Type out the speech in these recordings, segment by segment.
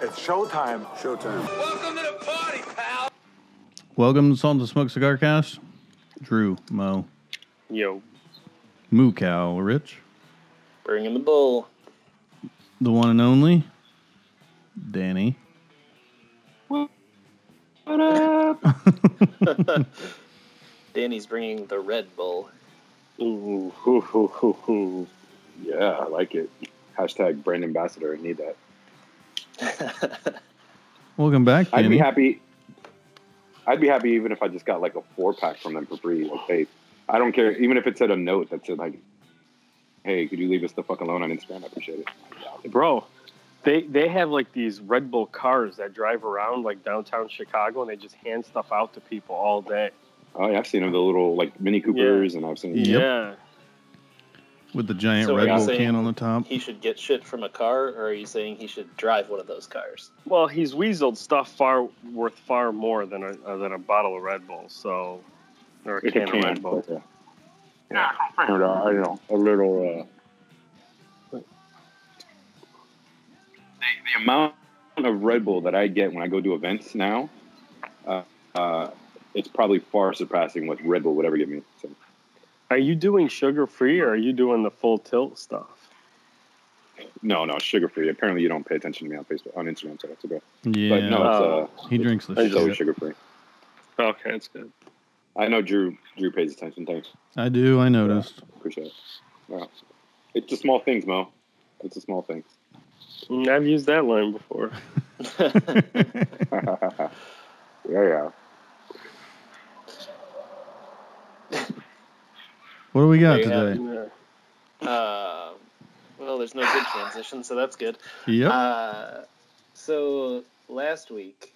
It's showtime. Showtime. Welcome to the party, pal. Welcome to Sultans of Smoke Cigar Cast. Drew, Mo, Yo. Moo Cow, Rich, Bringing the bull. the one and only, Danny. What up? Danny's bringing the Red Bull. Ooh, hoo, hoo, hoo, hoo. Yeah, I like it. Hashtag brand ambassador. I need that. Welcome back, I'd be happy. I'd be happy even if I just got like a four pack from them for free. Like, hey, I don't care. Even if it said a note that said like, "Hey, could you leave us the fuck alone on Instagram?" I appreciate it. Bro, they they have like these Red Bull cars that drive around like downtown Chicago and they just hand stuff out to people all day. Oh, yeah, I've seen them, the little like Mini Coopers, and I've seen. Yep. Yeah. With the giant So Red Bull can on the top. He should get shit from a car, or are you saying he should drive one of those cars? Well, he's weaseled stuff far worth far more than a uh, than a bottle of Red Bull. So, or a If can it of Red Bull. but, uh, yeah, I don't know. I don't know. A little. Uh, the, the amount of Red Bull that I get when I go to events now, uh, uh, it's probably far surpassing what Red Bull would ever give me. So. Are you doing sugar free or are you doing the full tilt stuff? No, no, sugar free. Apparently, you don't pay attention to me on Facebook, on Instagram, so that's okay. Yeah, But no, Oh. it's, uh, he drinks the it's always sugar free. Okay, that's good. I know Drew. Drew pays attention. Thanks. I do. I noticed. Appreciate it. Wow. It's the small things, Mo. It's the small things. Mm, I've used that line before. yeah, yeah. What do we got There you have today? Yeah. Uh, well, there's no good transition, so that's good. Yep. Uh, so last week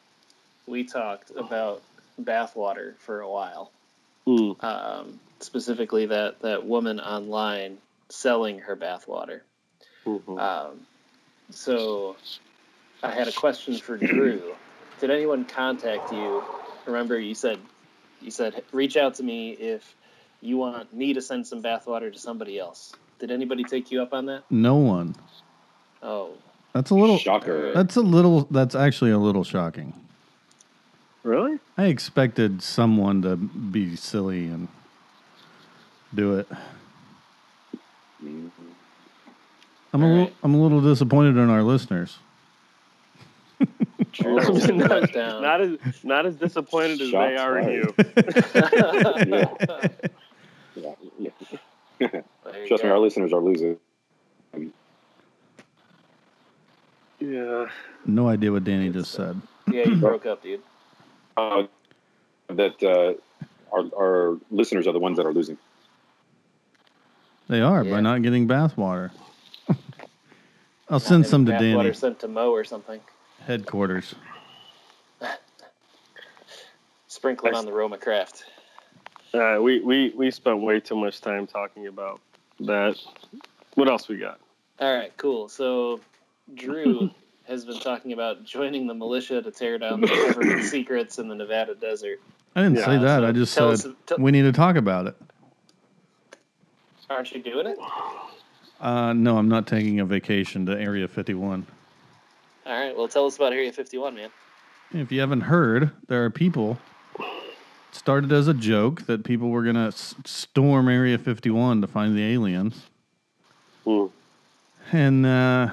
we talked about bathwater for a while. Mm. Um, specifically, that that woman online selling her bathwater. Mhm. Um, so I had a question for Drew. Did anyone contact you? Remember, you said you said reach out to me if you want me to send some bathwater to somebody else. Did anybody take you up on that? no one. Oh, That's a little. Shocker. That's a little. That's actually a little shocking. Really? I expected someone to be silly and do it. Mhm. I'm a little. right. I'm a little disappointed in our listeners. Drew has been not, not as not as disappointed as they are in you. Yeah, yeah. There you Trust me, our listeners are losing. Yeah. No idea what Danny just said. Yeah, you broke up, dude. Uh, that uh, our, our listeners are the ones that are losing. They are Yeah. by not getting bathwater. I'll send some to Bathwater Danny sent to Mo or something. headquarters. Sprinkling on the Roma craft. Uh, we, we we spent way too much time talking about that. What else we got? All right, cool. So Drew has been talking about joining the militia to tear down the government secrets in the Nevada desert. I didn't Yeah, say that. so I just said us- tell- we need to talk about it. Aren't you doing it? Uh, no, I'm not taking a vacation to Area 51. All right. Well, tell us about Area 51, man. If you haven't heard, there are people. It Started as a joke that people were gonna s- storm Area 51 to find the aliens, Hmm. and uh,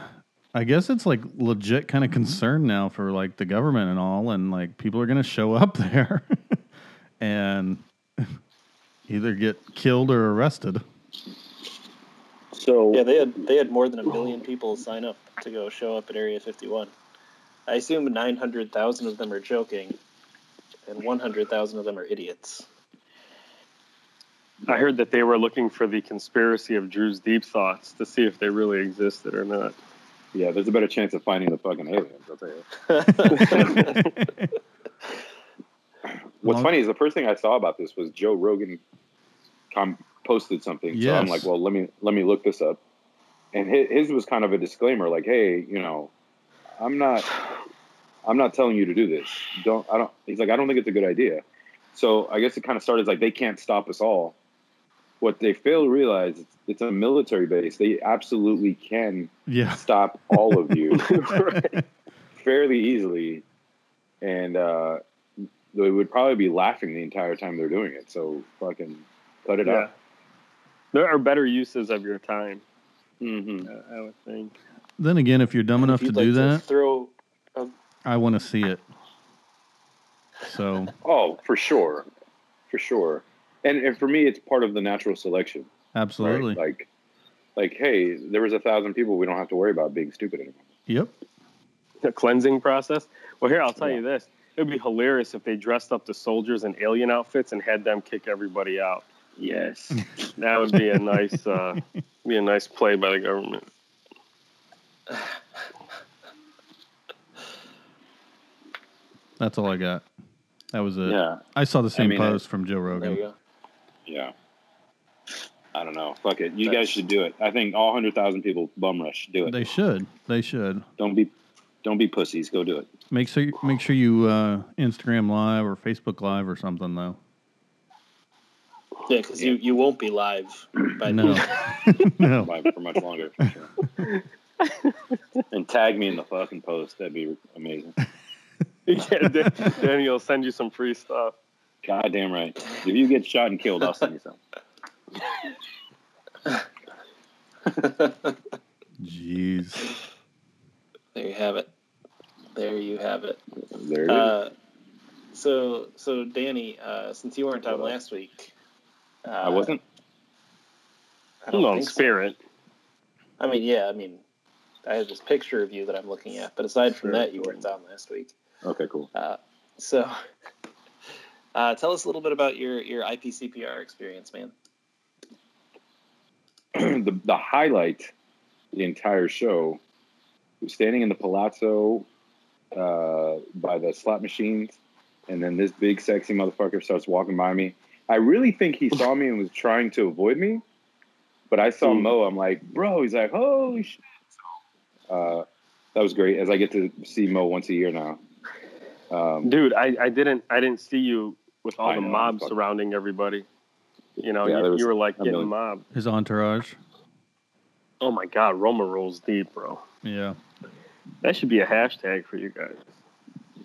I guess it's like legit kind of concern now for like the government and all, and like people are gonna show up there and either get killed or arrested. So Yeah, they had they had more than a million people sign up to go show up at Area 51. I assume 900,000 of them are joking, and 100,000 of them are idiots. I heard that they were looking for the conspiracy of Drew's deep thoughts to see if they really existed or not. yeah, there's a better chance of finding the fucking aliens. I'll tell you. What's Well- funny is the first thing I saw about this was Joe Rogan com- posted something. So I'm like, well, let me let me look this up. And his, his was kind of a disclaimer, like, hey, you know, I'm not I'm not telling you to do this. Don't I don't. He's like, I don't think it's a good idea. So I guess it kind of started like they can't stop us all. What they fail to realize, it's, it's a military base. They absolutely can yeah. stop all of you right. fairly easily, and uh, they would probably be laughing the entire time they're doing it. So fucking cut it Yeah. out. There are better uses of your time, hmm uh, I would think. Then again, if you're dumb enough to you'd do like that, throw. I want to see it. So Oh, for sure, for sure. And, and for me, it's part of the natural selection. right? absolutely, Like, like, hey, there was a thousand people. We don't have to worry about being stupid anymore. yep. The cleansing process. Well, here I'll tell Yeah. you this: it would be hilarious if they dressed up the soldiers in alien outfits and had them kick everybody out. Yes. That would be a nice, uh, be a nice play by the government. That's all I got. That was it. yeah. I saw the same mean, post from Joe Rogan. Yeah. I don't know. Fuck it. You That's- guys should do it. I think all hundred thousand people bum rush. Do it. They should. They should. don't be, don't be pussies. Go do it. Make sure make sure you uh, Instagram live or Facebook live or something though. Yeah, because you, you won't be live by No, no. Live for much longer. For sure. and tag me in the fucking post. That'd be amazing. yeah, Dan- Danny will send you some free stuff. God damn right. If you get shot and killed, I'll send you some. Jeez. There you have it. There you have it. There it is. Uh, so, so Danny, uh, since you weren't on last week, uh, I wasn't. I don't No, in think so. spirit. I mean, yeah, I mean, I have this picture of you that I'm looking at, but aside from Sure. that, you weren't on last week. Okay, cool. Uh, so, uh, tell us a little bit about your your IPCPR experience, man. the the highlight, the entire show, was standing in the palazzo uh, by the slot machines, and then this big sexy motherfucker starts walking by me. I really think he saw me and was trying to avoid me, but I saw Mm. Mo. I'm like, bro. He's like, holy shit. Uh, that was great. As I get to see Mo once a year now. Um, Dude, I, I didn't I didn't see you with all I the know, mobs surrounding everybody. You know, Yeah, you, you were like a getting million. mobbed. His entourage. Oh my god, Roma rolls deep, bro. Yeah. That should be a hashtag for you guys.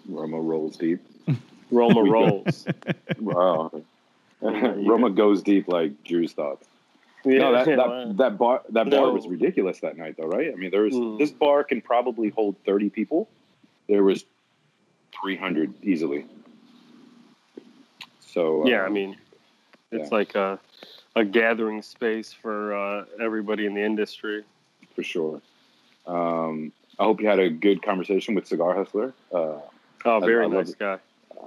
Roma rolls deep. Roma rolls. Wow. Roma goes deep like Drew's thoughts. Yeah, no, that, that that bar that bar No. was ridiculous that night, though, right? I mean, there was Mm. this bar can probably hold thirty people. There was three hundred easily. So yeah, uh, I mean, it's yeah. like a a gathering space for uh, everybody in the industry. for sure. Um, I hope you had a good conversation with Cigar Hustler. Uh, Oh, I- very I love nice it. guy.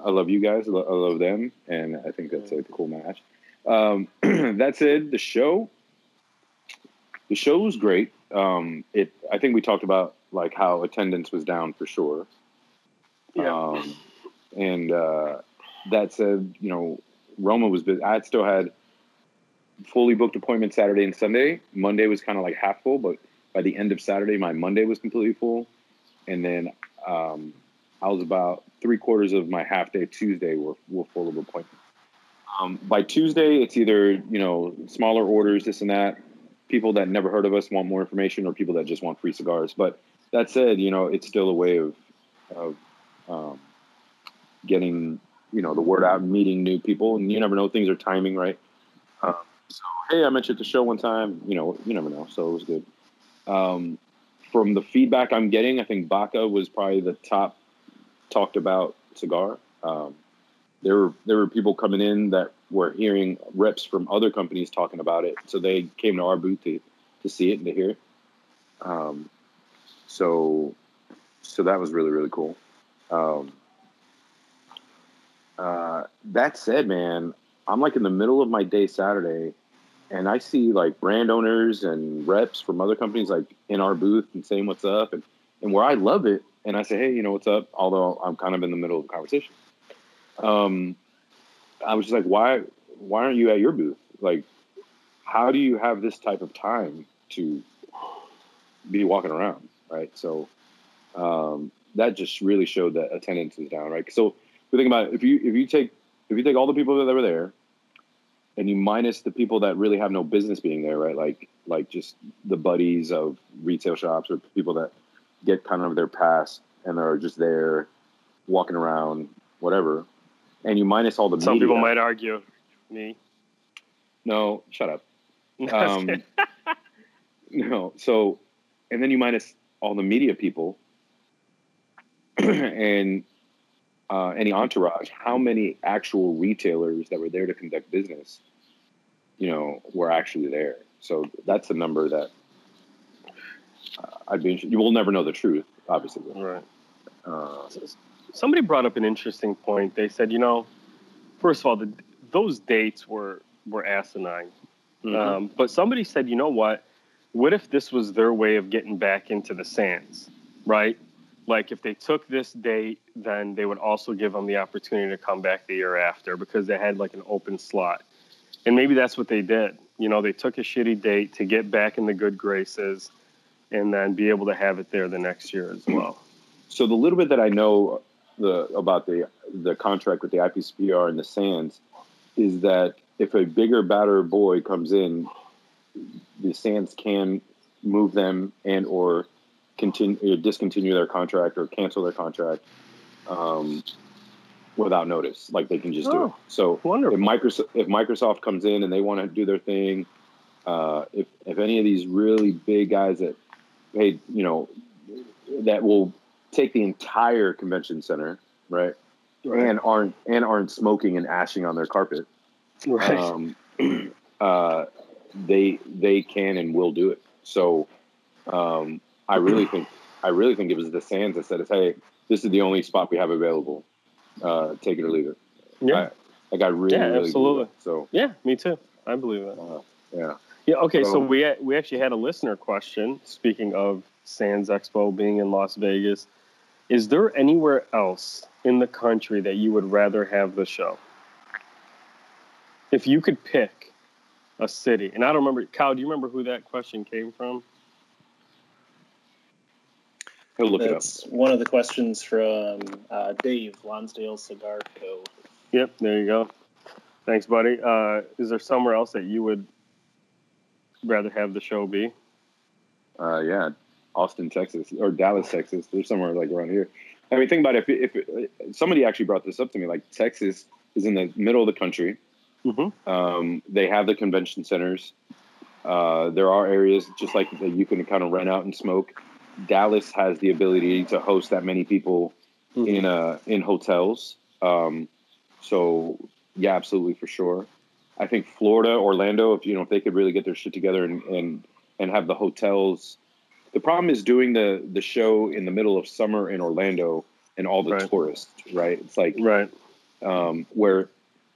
I love you guys. I lo- I love them, and I think that's a cool match. Um, that said, the show, the show was great. Um, it, I think we talked about like how attendance was down for sure. Yeah. Um, and uh, that said, you know, Roma was busy. I still had fully booked appointments Saturday and Sunday. Monday was kind of like half full, but by the end of Saturday, my Monday was completely full, and then um, I was about three quarters of my half day Tuesday were, were full of appointments. Um, by Tuesday, it's either you know smaller orders, this and that. People that never heard of us want more information, or people that just want free cigars. But that said, you know it's still a way of of um, getting you know the word out, meeting new people, and you never know things are timing, right? Um, so hey, I mentioned the show one time. You know, you never know, so it was good. Um, from the feedback I'm getting, I think Baca was probably the top talked about cigar. Um, there were there were people coming in that were hearing reps from other companies talking about it, so they came to our booth to, to see it and to hear it. Um, so so that was really really cool. Um, uh, that said, man, I'm like in the middle of my day Saturday, and I see like brand owners and reps from other companies like in our booth and saying what's up, and and where I love it, and I say, hey, you know what's up, although I'm kind of in the middle of the conversation. Um, I was just like, why why aren't you at your booth? Like, how do you have this type of time to be walking around, right? So um, that just really showed that attendance is down, right? So if you think about it, if you if you take if you take all the people that were there and you minus the people that really have no business being there, right? Like like just the buddies of retail shops or people that get kind of their pass. and they're just there, walking around, whatever, and you minus all the Some media. people might argue. Me. no, shut up. Um, no, so, and then you minus all the media people and uh, any entourage. How many actual retailers that were there to conduct business, you know, were actually there? So that's the number that uh, I'd be. interested- You will never know the truth, obviously. right. Uh, Somebody brought up an interesting point. They said, you know, first of all, the, those dates were were asinine. Mm-hmm. Um, but somebody said, you know what? What if this was their way of getting back into the sands, right? Like if they took this date, then they would also give them the opportunity to come back the year after because they had like an open slot. And maybe that's what they did. You know, they took a shitty date to get back in the good graces and then be able to have it there the next year as well. so the little bit that I know uh, the about the the contract with the IPCPR and the Sands is that if a bigger, badder boy comes in, the Sands can move them and or continue discontinue their contract or cancel their contract um, without notice. Like they can just do it. Oh, So if Microsoft if Microsoft comes in and they want to do their thing, uh, if if any of these really big guys that paid, you know, that will take the entire convention center, right, and aren't and aren't smoking and ashing on their carpet, Right. um, uh, they they can and will do it. So um, I really think I really think it was the Sands that said, "Hey, this is the only spot we have available. Uh, take it or leave it." yeah. Like I really, Yeah, really absolutely. So Yeah, me too. I believe it. uh, yeah, Yeah. Okay. So So- we we actually had a listener question. Speaking of Sands Expo being in Las Vegas, is there anywhere else in the country that you would rather have the show? If you could pick a city, and I don't remember, Kyle, do you remember who that question came from? He'll look it up. That's one of the questions from uh, Dave Lonsdale Cigar Co. Yep. There you go. Thanks, buddy. Uh, is there somewhere else that you would rather have the show be? Uh, yeah, Austin, Texas, or Dallas, Texas. There's somewhere like around here. I mean, think about it. If, if somebody actually brought this up to me, like Texas is in the middle of the country. Mm-hmm. Um, they have the convention centers. Uh, there are areas just like that you can kind of rent out and smoke. Dallas has the ability to host that many people in uh, in hotels. Um, so yeah, absolutely for sure. I think Florida, Orlando, if you know if they could really get their shit together and and and have the hotels. The problem is doing the the show in the middle of summer in Orlando and all the Right. tourists, right? It's like Right. um, where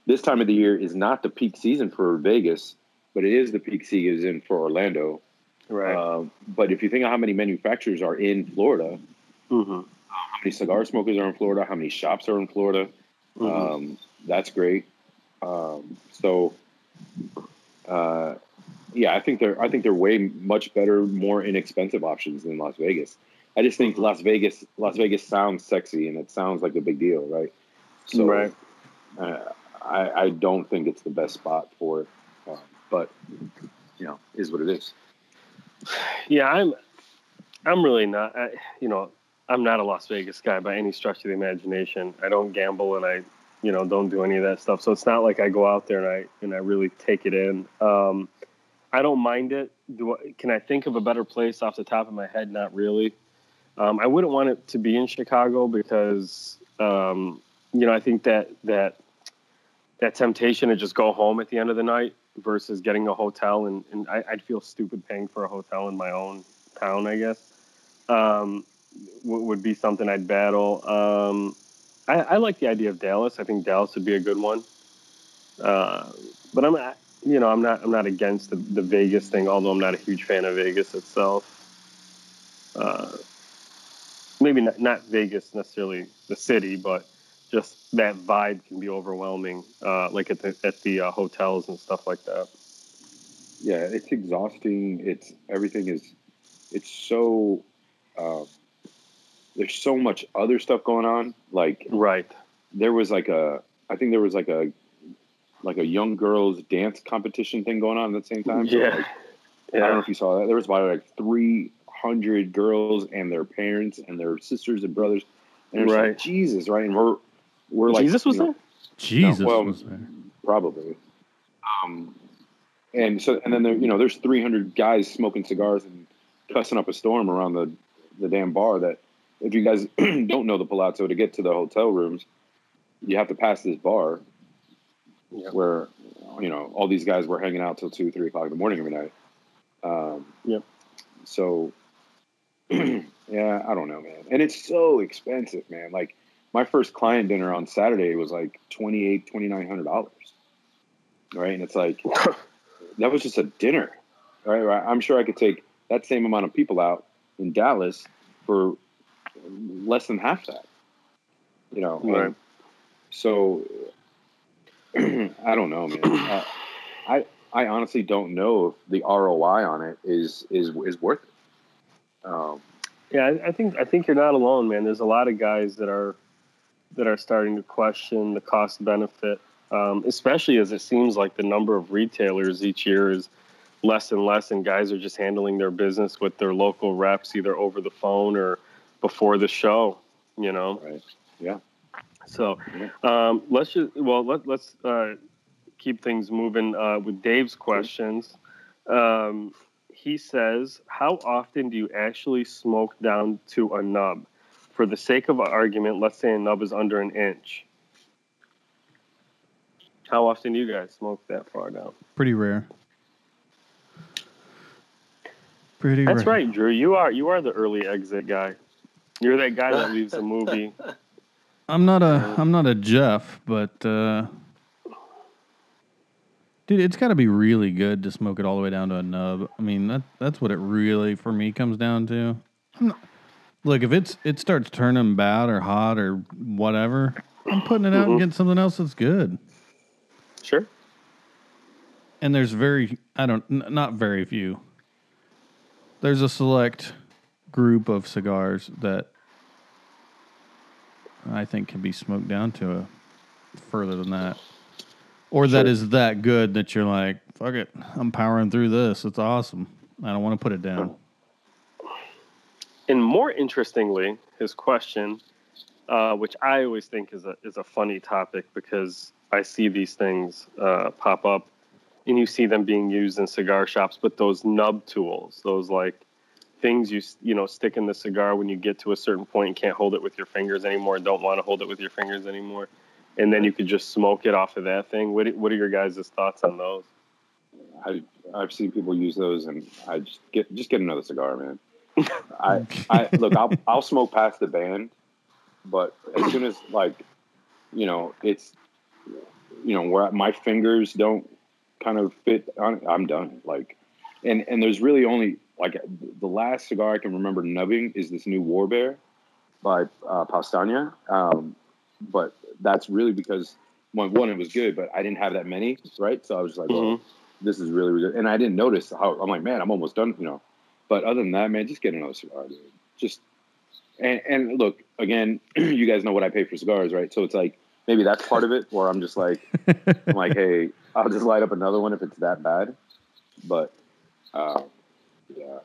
this time of the year is not the peak season for Vegas, but it is the peak season for Orlando. Right. Um, but if you think of how many manufacturers are in Florida, mm-hmm. how many cigar smokers are in Florida, how many shops are in Florida, Mm-hmm. um, that's great. Um, so, uh, yeah, I think they're I think they're way much better, more inexpensive options than Las Vegas. I just think Las Vegas Las Vegas sounds sexy and it sounds like a big deal, right? So, Right. uh, I, I don't think it's the best spot for it, uh, but you know, is what it is. Yeah, I'm. I'm really not. I, you know, I'm not a Las Vegas guy by any stretch of the imagination. I don't gamble, and I, you know, don't do any of that stuff. So it's not like I go out there and I and I really take it in. Um, I don't mind it. Do I, can I think of a better place off the top of my head? Not really. Um, I wouldn't want it to be in Chicago because, um, you know, I think that that that temptation to just go home at the end of the night versus getting a hotel and, and I, I'd feel stupid paying for a hotel in my own town, I guess, um, w- would be something I'd battle. Um, I, I like the idea of Dallas. I think Dallas would be a good one. Uh, but I'm, you know, I'm not, I'm not against the, the Vegas thing, although I'm not a huge fan of Vegas itself. Uh, maybe not, not Vegas necessarily the city, but just that vibe can be overwhelming, uh, like at the at the uh, hotels and stuff like that. Yeah, it's exhausting. It's everything is. It's so. Uh, there's so much other stuff going on. Like Right. there was like a. I think there was like a. Like a young girls dance competition thing going on at the same time. So, Yeah. like, I don't know if you saw that. There was about like three hundred girls and their parents and their sisters and brothers, and it's Right. like Jesus, right? And we're we're like Jesus was you know, there. Jesus well, was there. probably. Um, and so, and then there, you know, there's 300 guys smoking cigars and cussing up a storm around the the damn bar. That if you guys don't know the Palazzo, to get to the hotel rooms, you have to pass this bar Yeah. where you know all these guys were hanging out till two, three o'clock in the morning every night. Um, Yep. So, yeah, I don't know, man. And it's so expensive, man. Like my first client dinner on Saturday was like twenty eight, twenty nine hundred dollars. Right, and it's like that was just a dinner. Right. I'm sure I could take that same amount of people out in Dallas for less than half that. You know, Right. so I don't know, man. Uh, I I honestly don't know if the ROI on it is is is worth it. Um, Yeah, I, I think I think you're not alone, man. There's a lot of guys that are that are starting to question the cost benefit, um, especially as it seems like the number of retailers each year is less and less, and guys are just handling their business with their local reps, either over the phone or before the show. You know, right? Yeah. so um, let's just well let, let's uh, keep things moving uh, with Dave's questions. Um, he says, "How often do you actually smoke down to a nub? For the sake of argument, let's say a nub is under an inch. How often do you guys smoke that far down? Pretty rare. Pretty rare. That's rare. right, Drew. You are you are the early exit guy. You're that guy that leaves a movie. I'm not a I'm not a Jeff, but uh, dude, it's got to be really good to smoke it all the way down to a nub. I mean, that that's what it really for me comes down to. Look, if it's it starts turning bad or hot or whatever, I'm putting it out and Mhm. getting something else that's good. Sure. And there's very I don't n- not very few. There's a select group of cigars that I think can be smoked down to a further than that. Or that Sure. is that good that you're like, fuck it, I'm powering through this. It's awesome. I don't want to put it down. And more interestingly, his question, uh, which I always think is a is a funny topic because I see these things uh, pop up, and you see them being used in cigar shops. But those nub tools, those like things you you know stick in the cigar when you get to a certain point and can't hold it with your fingers anymore, and don't want to hold it with your fingers anymore, and then you could just smoke it off of that thing. What what are your guys' thoughts on those? I I've seen people use those, and I just get just get another cigar, man. I I look, I'll I'll smoke past the band, but as soon as like, you know, it's you know where my fingers don't kind of fit on it, I'm done. Like, and and there's really only like the last cigar I can remember nubbing is this new War Bear by uh, Pastania, um, but that's really because one one it was good, but I didn't have that many, right? So I was just like, well, Mhm. this is really, really, good, and I didn't notice how I'm like, man, I'm almost done, you know. But other than that, man, just get another cigar, dude. Just and and look again, you guys know what I pay for cigars, right? So it's like maybe that's part of it, where I'm just like, I'm like, hey, I'll just light up another one if it's that bad. But uh, yeah,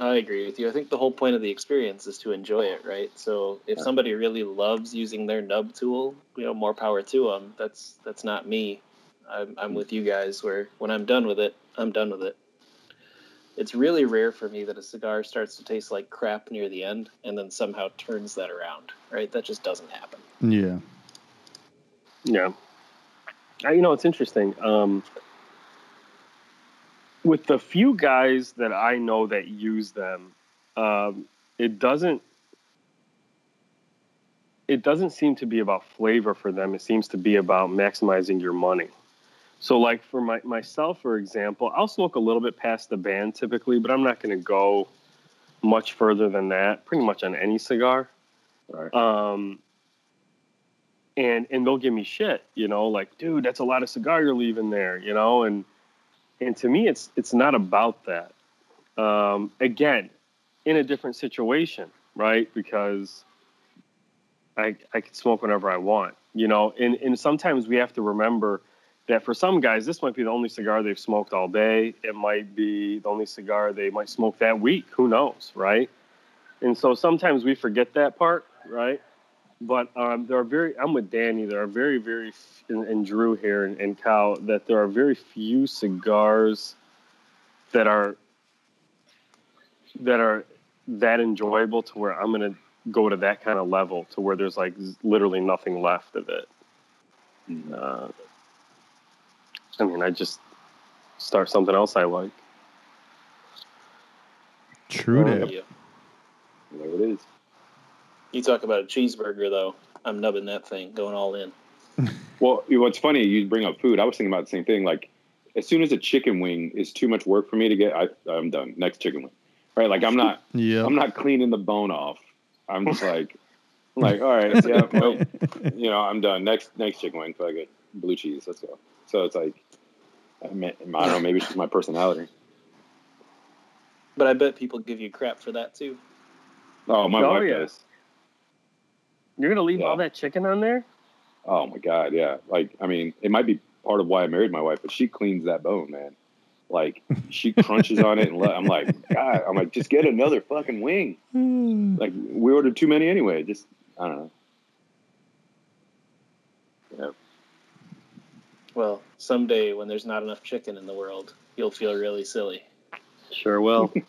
I agree with you. I think the whole point of the experience is to enjoy it, right? So if somebody really loves using their nub tool, you know, more power to them. That's that's not me. I'm I'm with you guys. Where when I'm done with it, I'm done with it. It's really rare for me that a cigar starts to taste like crap near the end and then somehow turns that around, right? That just doesn't happen. yeah. Yeah. Uh, you know, it's interesting. Um, with the few guys that I know that use them, um, it doesn't. It doesn't seem to be about flavor for them. It seems to be about maximizing your money. So, like for my, myself, for example, I'll smoke a little bit past the band typically, but I'm not going to go much further than that. Pretty much on any cigar right. um, and and they'll give me shit, you know, like, dude, that's a lot of cigar you're leaving there, you know, and and to me, it's it's not about that. Um, again, in a different situation, right? Because I I can smoke whenever I want, you know, and and sometimes we have to remember that for some guys, this might be the only cigar they've smoked all day. It might be the only cigar they might smoke that week. Who knows, right? And so sometimes we forget that part, right? But um, there are very, I'm with Danny, there are very, very, and, and Drew here and, and Cal, that there are very few cigars that are that are that enjoyable to where I'm going to go to that kind of level to where there's like literally nothing left of it. Uh, I mean, I just start something else I like. True Oh, that. Yeah. There it is. You talk about a cheeseburger though. I'm nubbing that thing, going all in. Well, what's funny, you bring up food. I was thinking about the same thing. Like, as soon as a chicken wing is too much work for me to get, I, I'm done. Next chicken wing, right? Like, I'm not, Yeah. I'm not cleaning the bone off. I'm just like, like, all right, yeah, nope. you know, I'm done. Next, next chicken wing, fuck it, blue cheese, let's go. So it's like, I, mean, I don't know, maybe it's just my personality. But I bet people give you crap for that too. Oh, my Oh, wife yeah. does. You're gonna leave Yeah. all that chicken on there? Oh my god, yeah. Like, I mean, it might be part of why I married my wife, but she cleans that bone, man. Like, she crunches on it, and let, I'm like, God, I'm like, just get another fucking wing. Hmm. Like, we ordered too many anyway. Just, I don't know. Yeah. Well, someday when there's not enough chicken in the world, you'll feel really silly. Sure will.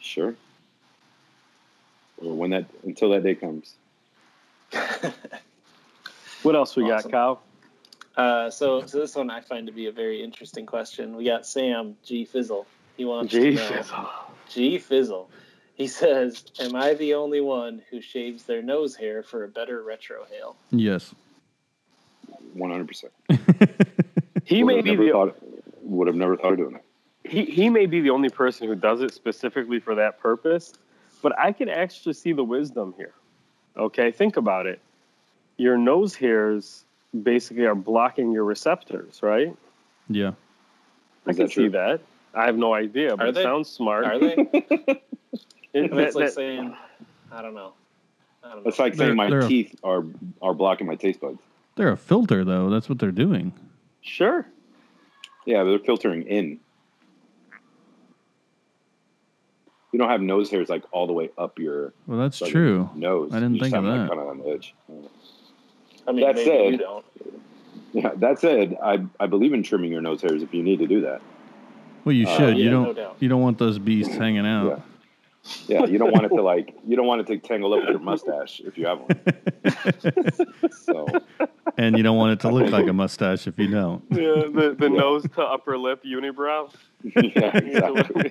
Sure. Or when that until that day comes. what else we Awesome. got, Kyle? Uh, so, so this one I find to be a very interesting question. We got Sam G Fizzle. He wants G to know. G Fizzle. He says, "Am I the only one who shaves their nose hair for a better retrohale?" Yes. One hundred percent. he may be the thought would have never thought of doing that. he, he may be the only person who does it specifically for that purpose, but I can actually see the wisdom here. Okay, think about it. Your nose hairs basically are blocking your receptors, right? Yeah. I Is can that see true? that. I have no idea, but Are it they? sounds smart. Are they? It- I it's like that- saying, I don't know. I don't know. It's like They're- saying my they're teeth are are blocking my taste buds. They're a filter though. That's what they're doing. sure. Yeah, they're filtering in. You don't have nose hairs like all the way up your Well, that's like, true. nose. I didn't You just think of have them, that. Like, kind of on the edge. I mean, that maybe said- you don't. Yeah. That said, I I believe in trimming your nose hairs if you need to do that. Well, you Uh, should. yeah, you no don't. doubt. you don't want those beasts hanging out. Yeah, you don't want it to like you don't want it to tangle up with your mustache if you have one. So and you don't want it to look like a mustache if you don't. Yeah, the, the nose to upper lip unibrow, yeah, exactly.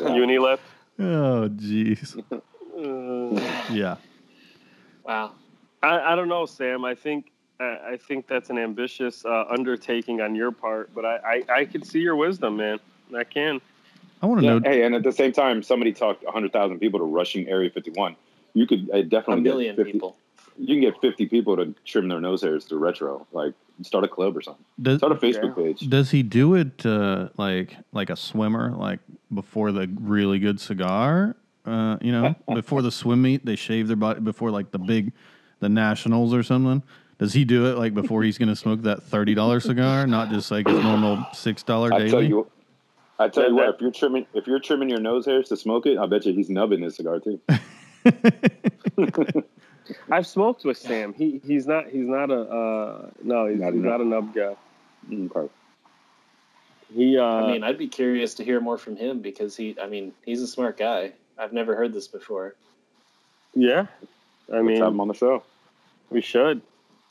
unilip. Oh, jeez. Uh, Yeah. Wow. I, I don't know, Sam. I think I, I think that's an ambitious uh, undertaking on your part, but I, I, I can see your wisdom, man. I can. I want to Yeah, know. hey, and at the same time, somebody talked 100,000 people to rushing Area 51. You could uh, A definitely million get 50, people. You can get 50 people to trim their nose hairs to retro. Like start a club or something. Does, Start a Facebook page. does he do it uh, like like a swimmer, like before the really good cigar? Uh, you know, before the swim meet, they shave their body before like the big, the nationals or something. Does he do it like before he's going to smoke that thirty dollar cigar, not just like his normal six dollar I daily? tell you, I tell That- you what, if you're trimming if you're trimming your nose hairs to smoke it, I bet you he's nubbing his cigar too. I've smoked with Sam. He he's not he's not a uh, no he's Not a he's nub. not a nub guy. Okay. He uh, I mean, I'd be curious to hear more from him because he, I mean, he's a smart guy. I've never heard this before. yeah. I Let's mean, have him on the show. We should.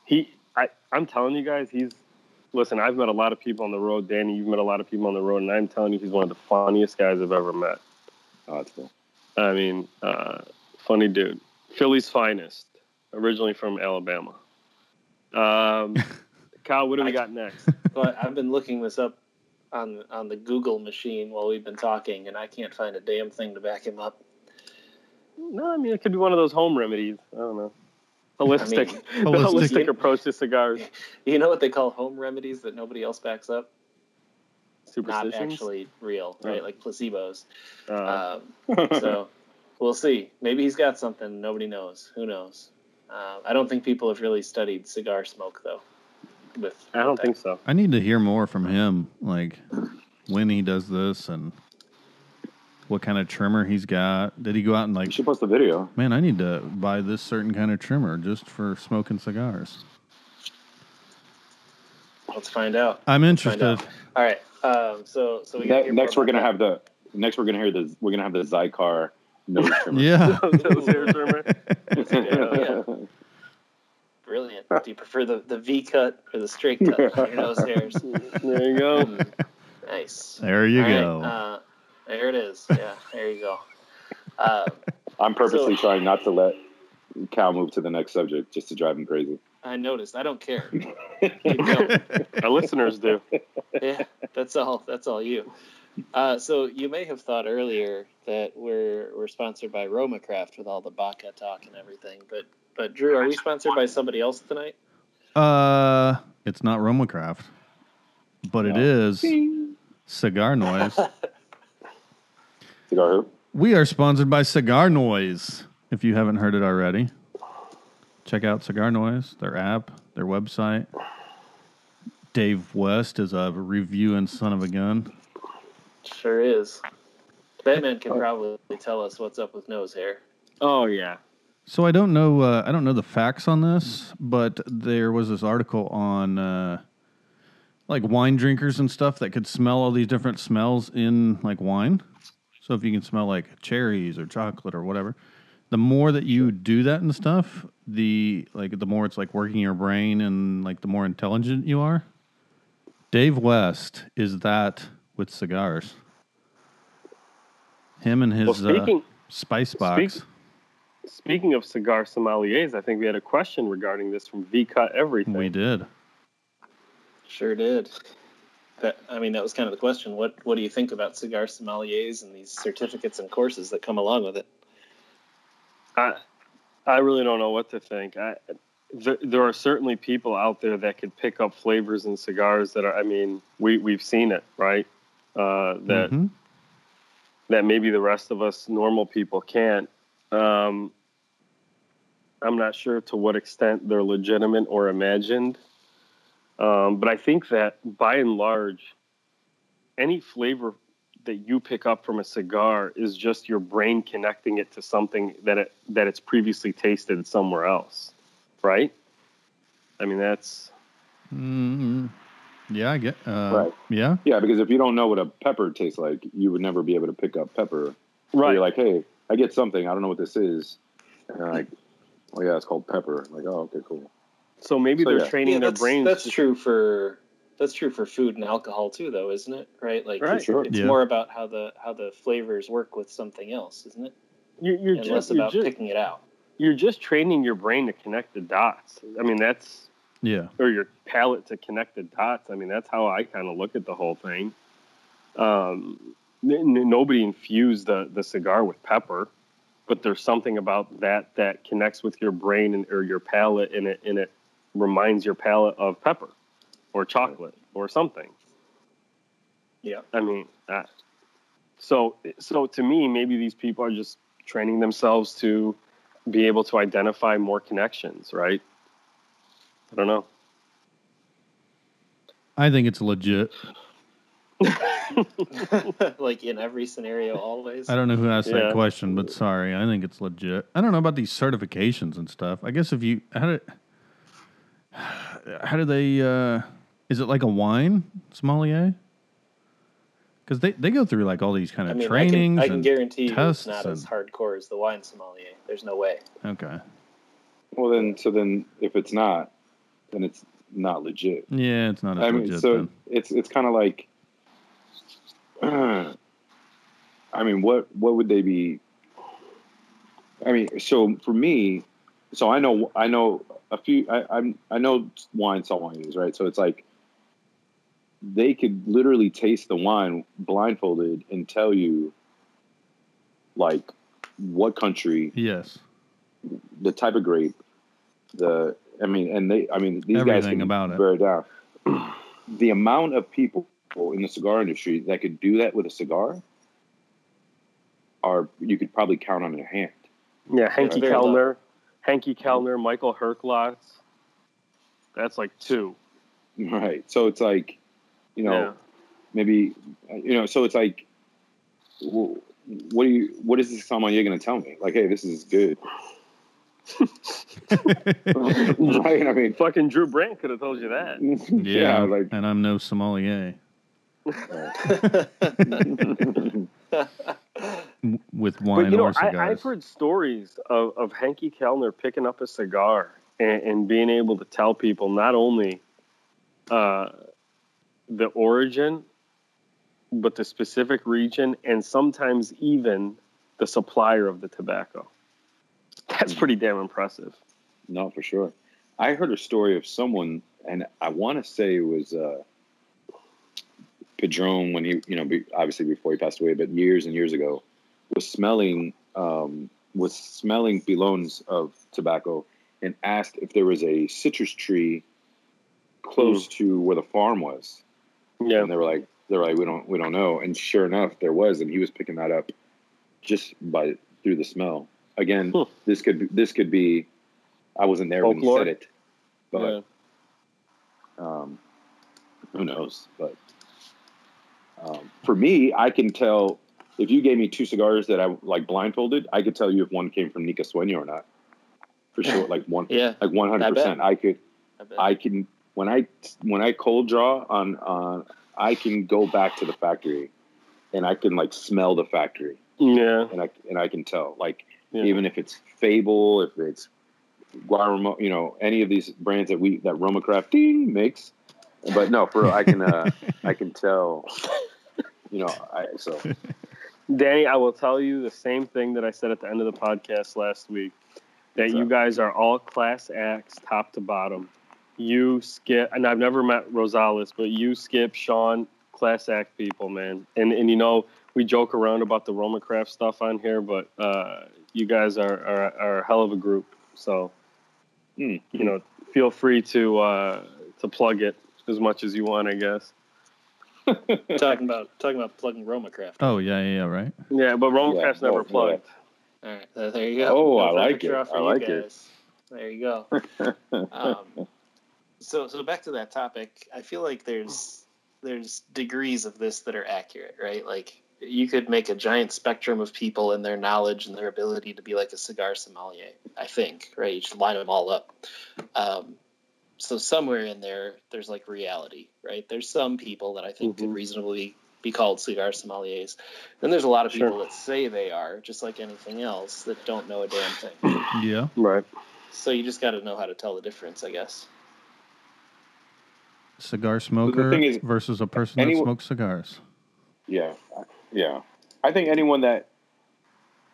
He, I, I'm telling you guys, he's. Listen, I've met a lot of people on the road. Danny, you've met a lot of people on the road, and I'm telling you, he's one of the funniest guys I've ever met. Oh, that's cool. I mean, uh, funny dude. Philly's finest, originally from Alabama. Um, Kyle, what do we got next? But I've been looking this up on on the Google machine while we've been talking, and I can't find a damn thing to back him up. No, I mean, it could be one of those home remedies. I don't know. Holistic, I the Holistic. holistic approach to cigars. You know what they call home remedies that nobody else backs up? Not actually real, right? Oh. Like placebos. Uh, Um, so we'll see. Maybe he's got something nobody knows. Who knows? Uh, I don't think people have really studied cigar smoke though. with. I don't think so. I need to hear more from him, like when he does this and what kind of trimmer he's got. Did he go out and You like, should post a video. man, I need to buy this certain kind of trimmer just for smoking cigars? Let's find out. I'm interested. out. All right. Um, so so we gotta Ne- next, we're gonna that. have the next we're gonna hear the we're gonna have the Xikar nose trimmer. Yeah. Those hair trimmer. Yeah. brilliant. Do you prefer the, the V cut or the straight cut for your nose hairs? There you go. Mm, nice. There you All right, go. uh, there it is. Yeah, there you go. Um, I'm purposely So- trying not to let Cal move to the next subject just to drive him crazy. I noticed. I don't care. Our listeners do. yeah, that's all. That's all you. Uh, so you may have thought earlier that we're we're sponsored by Roma Craft with all the Baca talk and everything, but but Drew, are we sponsored by somebody else tonight? Uh, it's not Romacraft, but it No. is Cigar Noise. Cigar hoop. we are sponsored by Cigar Noise. If you haven't heard it already, check out Cigar Noise, their app, their website. Dave West is a reviewing son of a gun. Sure is. Batman can probably tell us what's up with nose hair. Oh yeah. So I don't know. Uh, I don't know the facts on this, but there was this article on uh, like wine drinkers and stuff that could smell all these different smells in like wine. So if you can smell like cherries or chocolate or whatever, the more that you do that and stuff, the like the more it's like working your brain and like the more intelligent you are. Dave West is that with cigars. Him and his Well, speaking uh, spice box. speak- speaking of cigar sommeliers, I think we had a question regarding this from V Cut Everything. we did. Sure did. That, I mean, that was kind of the question. What What do you think about cigar sommeliers and these certificates and courses that come along with it? I, I really don't know what to think. I, th- there are certainly people out there that could pick up flavors in cigars that are. I mean, we we've seen it, right? Uh, that Mhm. that maybe the rest of us normal people can't. Um, I'm not sure to what extent they're legitimate or imagined, um, but I think that by and large, any flavor that you pick up from a cigar is just your brain connecting it to something that it that it's previously tasted somewhere else, right? I mean, that's mm Yeah, I get. Uh, Right. Yeah. Yeah, because if you don't know what a pepper tastes like, you would never be able to pick up pepper. Or right. You're like, hey, I get something. I don't know what this is. And they're like, oh yeah, it's called pepper. Like, oh, okay, cool. So maybe So, they're yeah. training their that's, brains. That's to- true for that's true for food and alcohol too, though, isn't it? Right? Like, Right. it's, Sure. it's Yeah. more about how the how the flavors work with something else, isn't it? You're, you're And just less you're about just, picking it out. you're just training your brain to connect the dots. I mean, that's Yeah. or your palate to connect the dots. I mean, that's how I kind of look at the whole thing. Um, n- n- nobody infused the, the cigar with pepper, but there's something about that that connects with your brain and, or your palate, and it and it reminds your palate of pepper, or chocolate, or something. Yeah. I mean, uh, so so to me, maybe these people are just training themselves to be able to identify more connections, right? I don't know. I think it's legit. like in every scenario, always. I don't know who asked Yeah. that question, but sorry, I think it's legit. I don't know about these certifications and stuff. I guess if you how did how do they uh is it like a wine sommelier? Because they, they go through like all these kind I of mean, trainings. I can, I can and- guarantee you tests it's not as hardcore as the wine sommelier. There's no way. okay. Well, then, so then, if it's not, then it's not legit. Yeah, it's not as I mean, legit so then. it's it's kind of like, I mean, what what would they be? I mean, so for me, so I know I know a few. I I'm, I know wine sommeliers, right? So it's like they could literally taste the wine blindfolded and tell you, like, what country, Yes. the type of grape, the I mean, and they I mean these guys Everything can about it. bear it down. the amount of people in the cigar industry that could do that with a cigar are you could probably count on your hand. Yeah, Henke very low. Kelner, Henke Kelner, Michael Herklots. That's like two. Right. So it's like, you know, Yeah. maybe, you know, so it's like, what do you, what is this sommelier going to tell me? Like, hey, this is good. right. I mean, Fucking Drew Brandt could have told you that. yeah, yeah, like, and I'm no sommelier w- with wine But you know, or I, cigars. I've heard stories of, of Henke Kelner picking up a cigar and, and being able to tell people not only uh, the origin, but the specific region, and sometimes even the supplier of the tobacco. That's pretty damn impressive. no, for sure. I heard a story of someone, and I want to say it was uh, Padron when he, you know, obviously before he passed away, but years and years ago, was smelling um, was smelling pilons of tobacco and asked if there was a citrus tree close to where the farm was. Yeah. And they were like, they're like, we don't, we don't know. And sure enough, there was, and he was picking that up just by through the smell. Again, Hmm. this could be, this could be. I wasn't there when Folklore? he said it, but yeah. um, who knows? But um, for me, I can tell if you gave me two cigars that I like blindfolded, I could tell you if one came from Nica Sueño or not. For sure, like one, Yeah, like one hundred percent. I could, I. I can when I when I cold draw on on, I can go back to the factory, and I can like smell the factory, Yeah. and I and I can tell like Yeah. even if it's Fable, if it's Guaramo, you know, any of these brands that we that Roma Craft ding makes. But no, for I can uh, I can tell, you know, I so Danny, I will tell you the same thing that I said at the end of the podcast last week that What's you up? guys are all class acts top to bottom. You, Skip, and I've never met Rosales, but you, Skip, Sean, class act people, man. And and you know, we joke around about the Roma Craft stuff on here, but uh, you guys are, are, are a hell of a group. So, Hmm. you know, feel free to uh, to plug it as much as you want, I guess. talking about talking about plugging Romacraft. oh yeah, yeah, yeah, right. Yeah, but Roma Yeah, never no. plugged. All right, uh, there you go. Oh, I like it. I you like it. guys. There you go. um, so so back to that topic i feel like there's there's degrees of this that are accurate right like you could make a giant spectrum of people and their knowledge and their ability to be like a cigar sommelier i think right you should line them all up um, so somewhere in there there's like reality right there's some people that i think could Mhm. reasonably be called cigar sommeliers then there's a lot of Sure. people that say they are just like anything else that don't know a damn thing Yeah. Right. so you just got to know how to tell the difference i guess Cigar smoker thing is, versus a person any- that smokes cigars. yeah, yeah. I think anyone that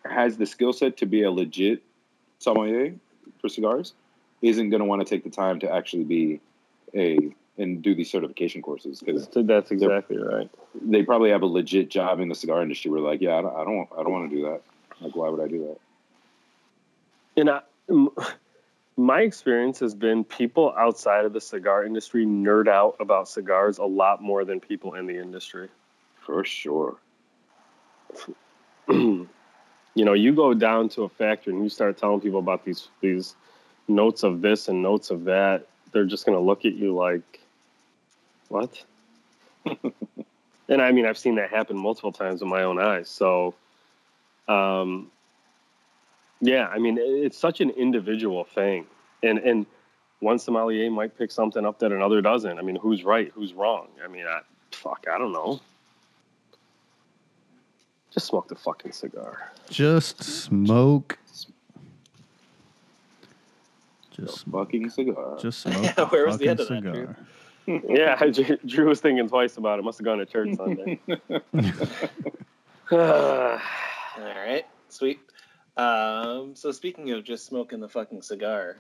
has the skill set to be a legit sommelier for cigars isn't going to want to take the time to actually be a and do these certification courses because That's, exactly right. they probably have a legit job in the cigar industry. We're like, yeah, I don't, I don't, I don't want to do that. Like, why would I do that? And I, m- my experience has been people outside of the cigar industry nerd out about cigars a lot more than people in the industry. For sure. you know, you go down to a factory and you start telling people about these these notes of this and notes of that, they're just going to look at you like, "What?" and I mean, I've seen that happen multiple times in my own eyes. So, um, yeah, I mean, it's such an individual thing, and and one sommelier might pick something up that another doesn't. I mean, who's right? Who's wrong? I mean, I, fuck, I don't know. Just smoke the fucking cigar. Just smoke. Just smoke. Fucking cigar. Just smoke. Yeah, a where was the fucking end of that, cigar. yeah, Drew, Drew was thinking twice about it. Must have gone to church Sunday. All right, sweet. Um, so speaking of just smoking the fucking cigar,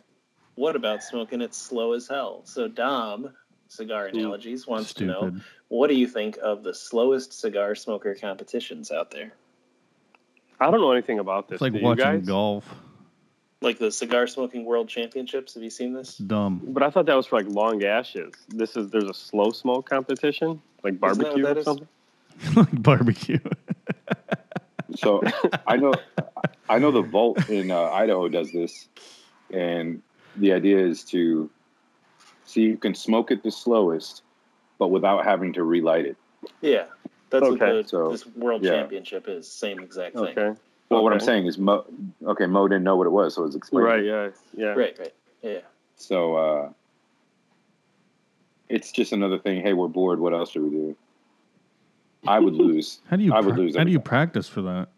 what about smoking it slow as hell? So Dom, cigar analogies, wants to know what do you think of the slowest cigar smoker competitions out there? I don't know anything about this. It's like watching guys? golf. Like the cigar smoking world championships. Have you seen this? Dumb. But I thought that was for like long ashes. This is there's a slow smoke competition, like barbecue that or is? something. like barbecue. So I know, I know the Vault in uh, Idaho does this, and the idea is to see you can smoke it the slowest, but without having to relight it. Yeah, that's Okay, what the, so, this world yeah. championship is. Same exact thing. Okay. Well, what I'm saying is, Mo, okay, Mo didn't know what it was, so it's explaining. Right. Yeah. Yeah. Right, right. Yeah. So uh, it's just another thing. Hey, we're bored. What else do we do? I would lose. How do you I would pra- lose how do you practice for that?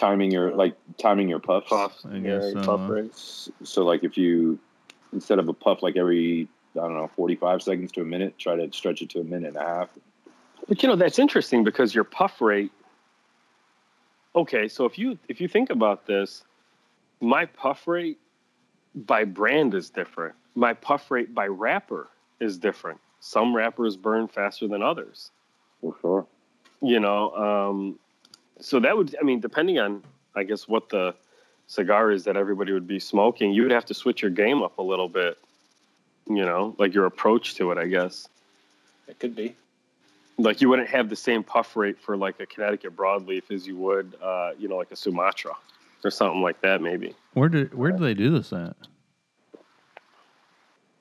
timing your like timing your puffs. Puffs. I guess yeah, so, puff rates. So like if you instead of a puff like every I don't know 45 seconds to a minute, try to stretch it to a minute and a half. But you know that's interesting because your puff rate. Okay, so if you if you think about this, my puff rate by brand is different. My puff rate by wrapper is different. Some wrappers burn faster than others. For sure. You know, um, so that would I mean depending on I guess what the cigar is that everybody would be smoking, you would have to switch your game up a little bit. You know, like your approach to it, I guess. It could be. Like you wouldn't have the same puff rate for like a Connecticut broadleaf as you would, uh, you know, like a Sumatra or something like that, maybe. Where did where do they do this at?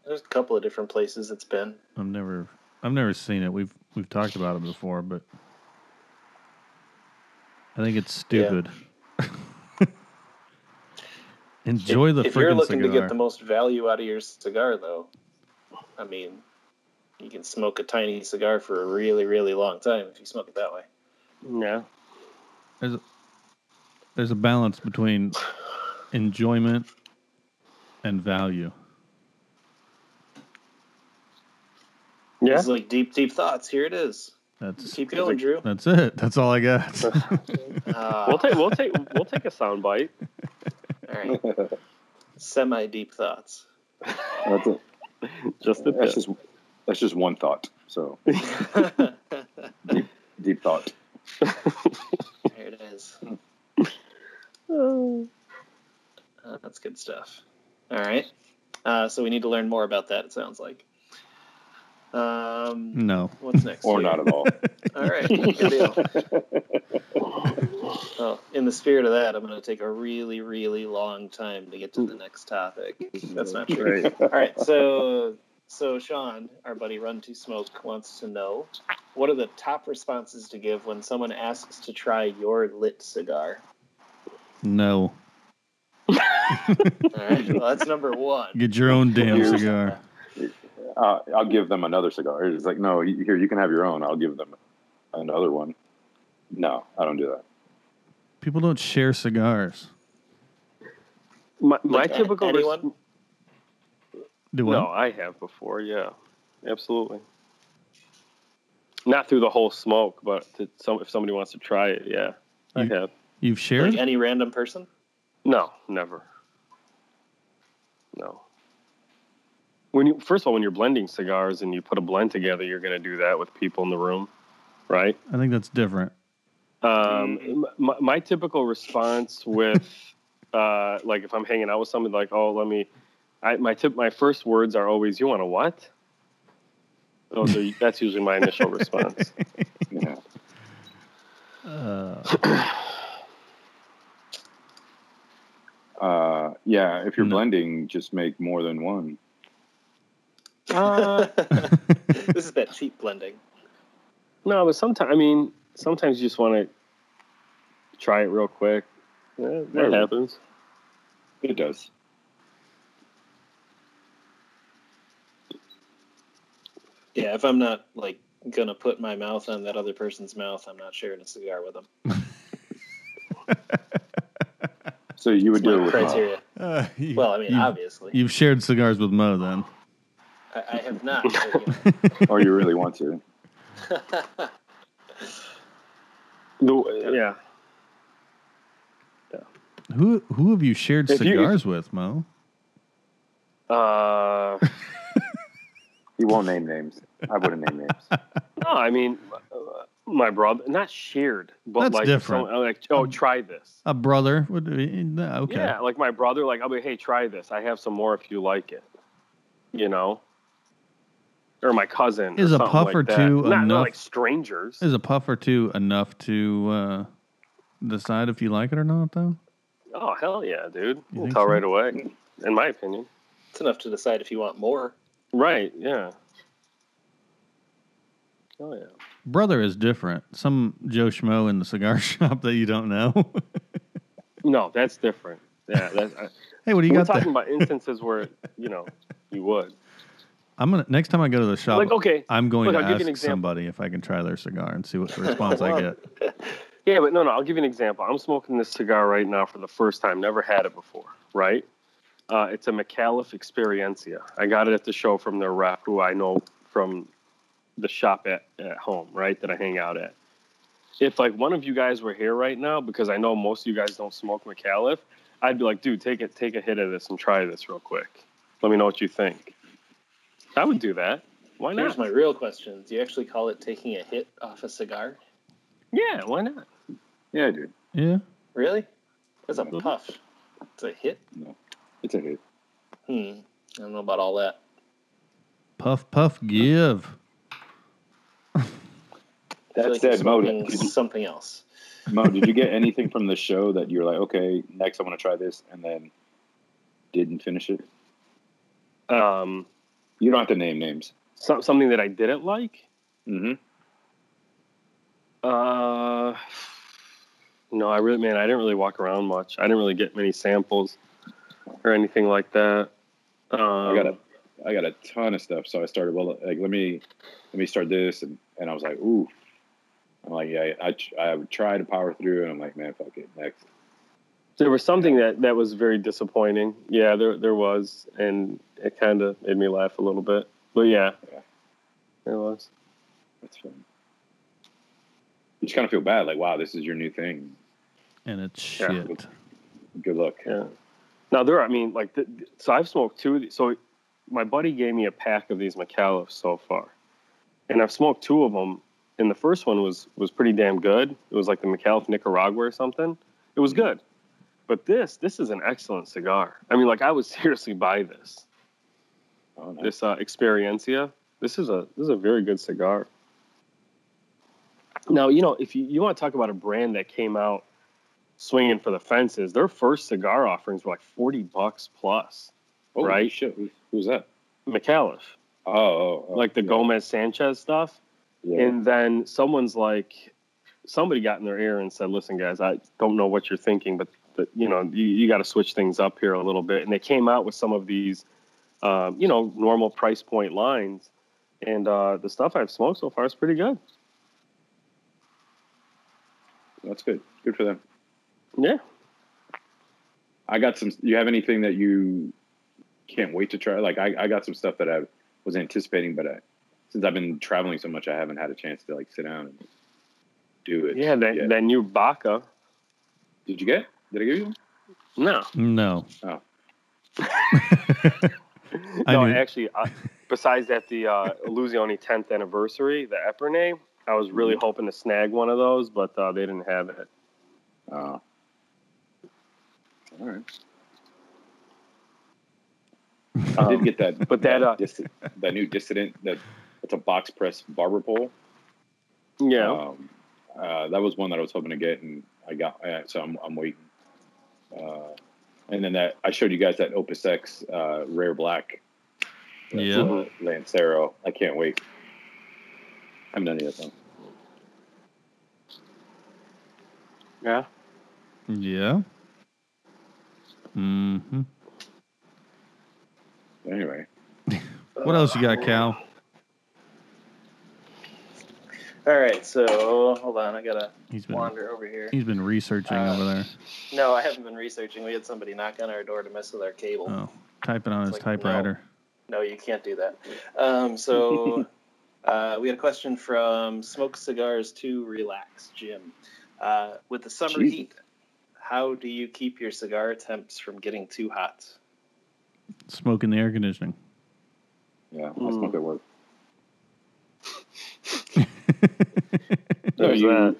There's a couple of different places it's been. I've never I've never seen it. We've we've talked about it before, but I think it's stupid. Enjoy the if you're looking cigar. to get the most value out of your cigar, though, I mean, you can smoke a tiny cigar for a really, really long time if you smoke it that way. Yeah. there's, a, there's a balance between enjoyment and value. Yeah. It's like deep, deep thoughts. Here it is. That's Keep going, Drew. that's it. That's all I got. Ah, We'll take we'll take we'll take a sound bite. all right. Semi deep thoughts. That's it. Just a That's just that's just one thought. So there deep thought. There it is. Uh, that's good stuff. All right. Uh, so we need to learn more about that. It sounds like. Um, no. what's next? Or not at all. All right. Good deal. Well, in the spirit of that, I'm going to take a really, really long time to get to the next topic. That's not true. Right. All right. So, so Sean, our buddy Run to Smoke, wants to know what are the top responses to give when someone asks to try your lit cigar? No. All right. Well, that's number one. Get your own damn cigar. Uh, I'll give them another cigar. It's like, no, here you can have your own. I'll give them another one. No, I don't do that. People don't share cigars. My, my Like, typical res- anyone? Do what? No, I have before. Yeah, absolutely. Not through the whole smoke, but to some, if somebody wants to try it, yeah, I You- have. You've shared? Like any random person? No, never. No. When you first of all, when you're blending cigars and you put a blend together, you're going to do that with people in the room, right? I think that's different. Um, my, my typical response with, uh, like, if I'm hanging out with somebody, like, oh, let me, I, my tip, my first words are always, "You want a what?" Those are, that's usually my initial response. Yeah. Uh, Uh, yeah, if you're No. blending, just make more than one. Uh, this is that cheap blending. no, but sometimes, I mean, sometimes you just want to try it real quick. Yeah, that Right. happens. It does. Yeah, if I'm not like gonna put my mouth on that other person's mouth, I'm not sharing a cigar with them. So you would That's do it my with criteria. uh, you, Well, I mean, you, obviously, You've shared cigars with Mo then. I, I have not. but, you or you really want to. know. The, yeah. Who who have you shared If you- cigars with, Mo? Uh, He won't name names. I wouldn't name names. no, I mean, uh, my brother, not shared, but That's like, different. someone- like, oh, try this. A brother would be no, okay. Yeah, like my brother, like I'll be, hey, try this. I have some more if you like it. You know, or my cousin. Is or a something puff like or that. two not, not enough- like strangers. Is a puff or two enough to uh, decide if you like it or not, though? Oh hell yeah, dude! You We'll tell so? right away. In my opinion, It's enough to decide if you want more. Right? Yeah. Oh yeah. Brother is different. Some Joe Schmo in the cigar shop that you don't know. No, that's different. Yeah, that's. I, hey, what do you we're got talking there? about instances where you know you would. I'm gonna next time I go to the shop. Like okay, I'm going Look, to ask you an example. somebody if I can try their cigar and see what response I get. Yeah, but no, no. I'll give you an example. I'm smoking this cigar right now for the first time. Never had it before. Right? Uh, it's a Micallef Experiencia. I got it at the show from their rep, who I know from the shop at, at home, right? That I hang out at. If like one of you guys were here right now, because I know most of you guys don't smoke Micallef, I'd be like, dude, take it, take a hit of this and try this real quick. Let me know what you think. I would do that. Why not? Here's my real question: Do you actually call it taking a hit off a cigar? Yeah, why not? Yeah, dude. Yeah. Really? That's a puff. It's a hit. It's a hit. Hmm. I don't know about all that. Puff puff give. I feel That's like you're dead. Mo, did you, something else. Mo, did you get anything from the show that you're like, okay, next I want to try this, and then didn't finish it? Um, You don't have to name names. some, something that I didn't like. Mm-hmm. Uh, no, I really, man, I didn't really walk around much. I didn't really get many samples or anything like that. Um, I got a, I got a ton of stuff. So I started. Well, like let me, let me start this, and and I was like, ooh. I'm like, yeah, I I would try to power through, and I'm like, man, fuck it, next. There was something that, that was very disappointing. Yeah, there there was, and it kind of made me laugh a little bit. But yeah, Yeah. it was. That's fun. You just kind of feel bad, like, wow, this is your new thing. And it's Yeah. shit. Good luck. Yeah. Now there, I mean, like, the, so I've smoked two. of these- So my buddy gave me a pack of these Micallefs so far, and I've smoked two of them. And the first one was was pretty damn good. It was like the Micallef Nicaragua or something. It was good. But this this is an excellent cigar. I mean, like I would seriously buy this. Oh, nice. This uh, Experiencia. This is a this is a very good cigar. Now you know if you, you want to talk about a brand that came out swinging for the fences, their first cigar offerings were like forty bucks plus. Holy right? Shit. Who's that? Micallef, Oh, oh, oh, like the yeah. Gomez Sanchez stuff, Yeah. and then someone's like, somebody got in their ear and said, "Listen, guys, I don't know what you're thinking, but, but you know, you, you got to switch things up here a little bit." And they came out with some of these, um, you know, normal price point lines, and uh, the stuff I've smoked so far is pretty good. That's good. Good for them. Yeah. I got some. You have anything that you can't wait to try? Like I, I got some stuff that I was anticipating, but I, since I've been traveling so much, I haven't had a chance to like sit down and do it. Yeah, that, yet. that new Baca. Did you get? Did I give you? one? No, No. Oh. No, knew- actually, uh, besides that, the uh, Illusione 10th anniversary, the Epernay, I was really Mhm. hoping to snag one of those, but uh, they didn't have it. Oh. All right. I Um, did get that, but that, uh, dis- that new dissident that it's a box press barber pole. Yeah. Um, uh, that was one that I was hoping to get, and I got. Uh, so I'm, I'm waiting. Uh, and then that I showed you guys that Opus X uh, rare black. Yeah. uh, Lancero. I can't wait. I haven't done any of that though. yeah. yeah. Hmm anyway, What else you got, Cal? All right, so hold on, I gotta He's been wander over here. he's been researching Uh, over there. No, I haven't been researching. We had somebody knock on our door to mess with our cable. Oh, typing on his like, typewriter. No, you can't do that. Um, so uh, we had a question from Smoke Cigars to Relax, Jim. Uh, with the summer Jesus. heat, how do you keep your cigar temps from getting too hot? Smoke in the air conditioning. yeah, I Hmm. smoke at work. No, There's you, that.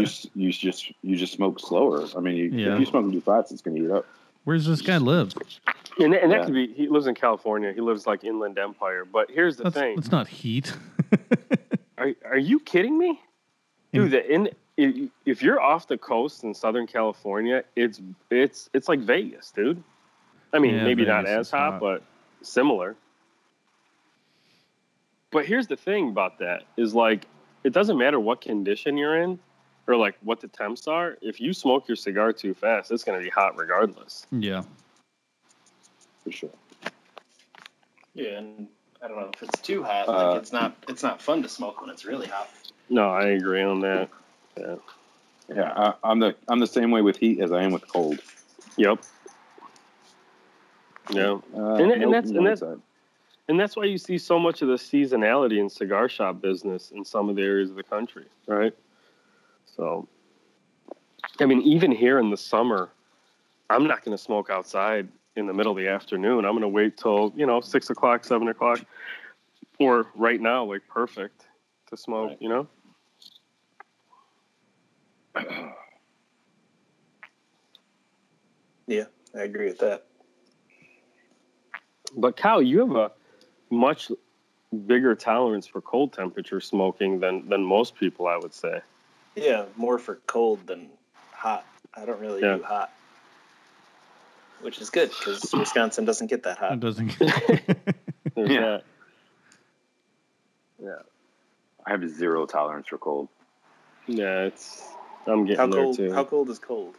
you, you just you just smoke slower. I mean, you, Yeah. if you smoke too fast, it's gonna heat up. Where's this guy live? And, and that Yeah. could be, he lives in California. He lives like Inland Empire. But here's the That's, thing. that's not heat. Are, are you kidding me? In- Dude, the, in, if, if you're off the coast in Southern California, it's it's it's like Vegas, dude. I mean, Yeah, maybe not as hot, hot. but similar. But here's the thing about that is like it doesn't matter what condition you're in or like what the temps are. If you smoke your cigar too fast, it's going to be hot regardless. Yeah. for sure. Yeah, and I don't know if it's too hot. Uh, like it's not. It's not fun to smoke when it's really hot. No, I agree on that. Yeah. Yeah, I, I'm the I'm the same way with heat as I am with cold. Yep. Yeah. Uh, And- and that's- and that's- And that's why you see so much of the seasonality in cigar shop business in some of the areas of the country, right? So, I mean, even here in the summer, I'm not going to smoke outside in the middle of the afternoon. I'm going to wait till, you know, six o'clock, seven o'clock, or right now, like perfect to smoke, Right. you know? Yeah, I agree with that. But Cal, you have a much bigger tolerance for cold temperature smoking than, than most people, I would say. Yeah, more for cold than hot. I don't really Yeah. do hot, which is good because Wisconsin doesn't get that It hot. doesn't. There's Yeah. that. Yeah. I have zero tolerance for cold. Yeah, it's. I'm getting How there cold? too. How cold is cold?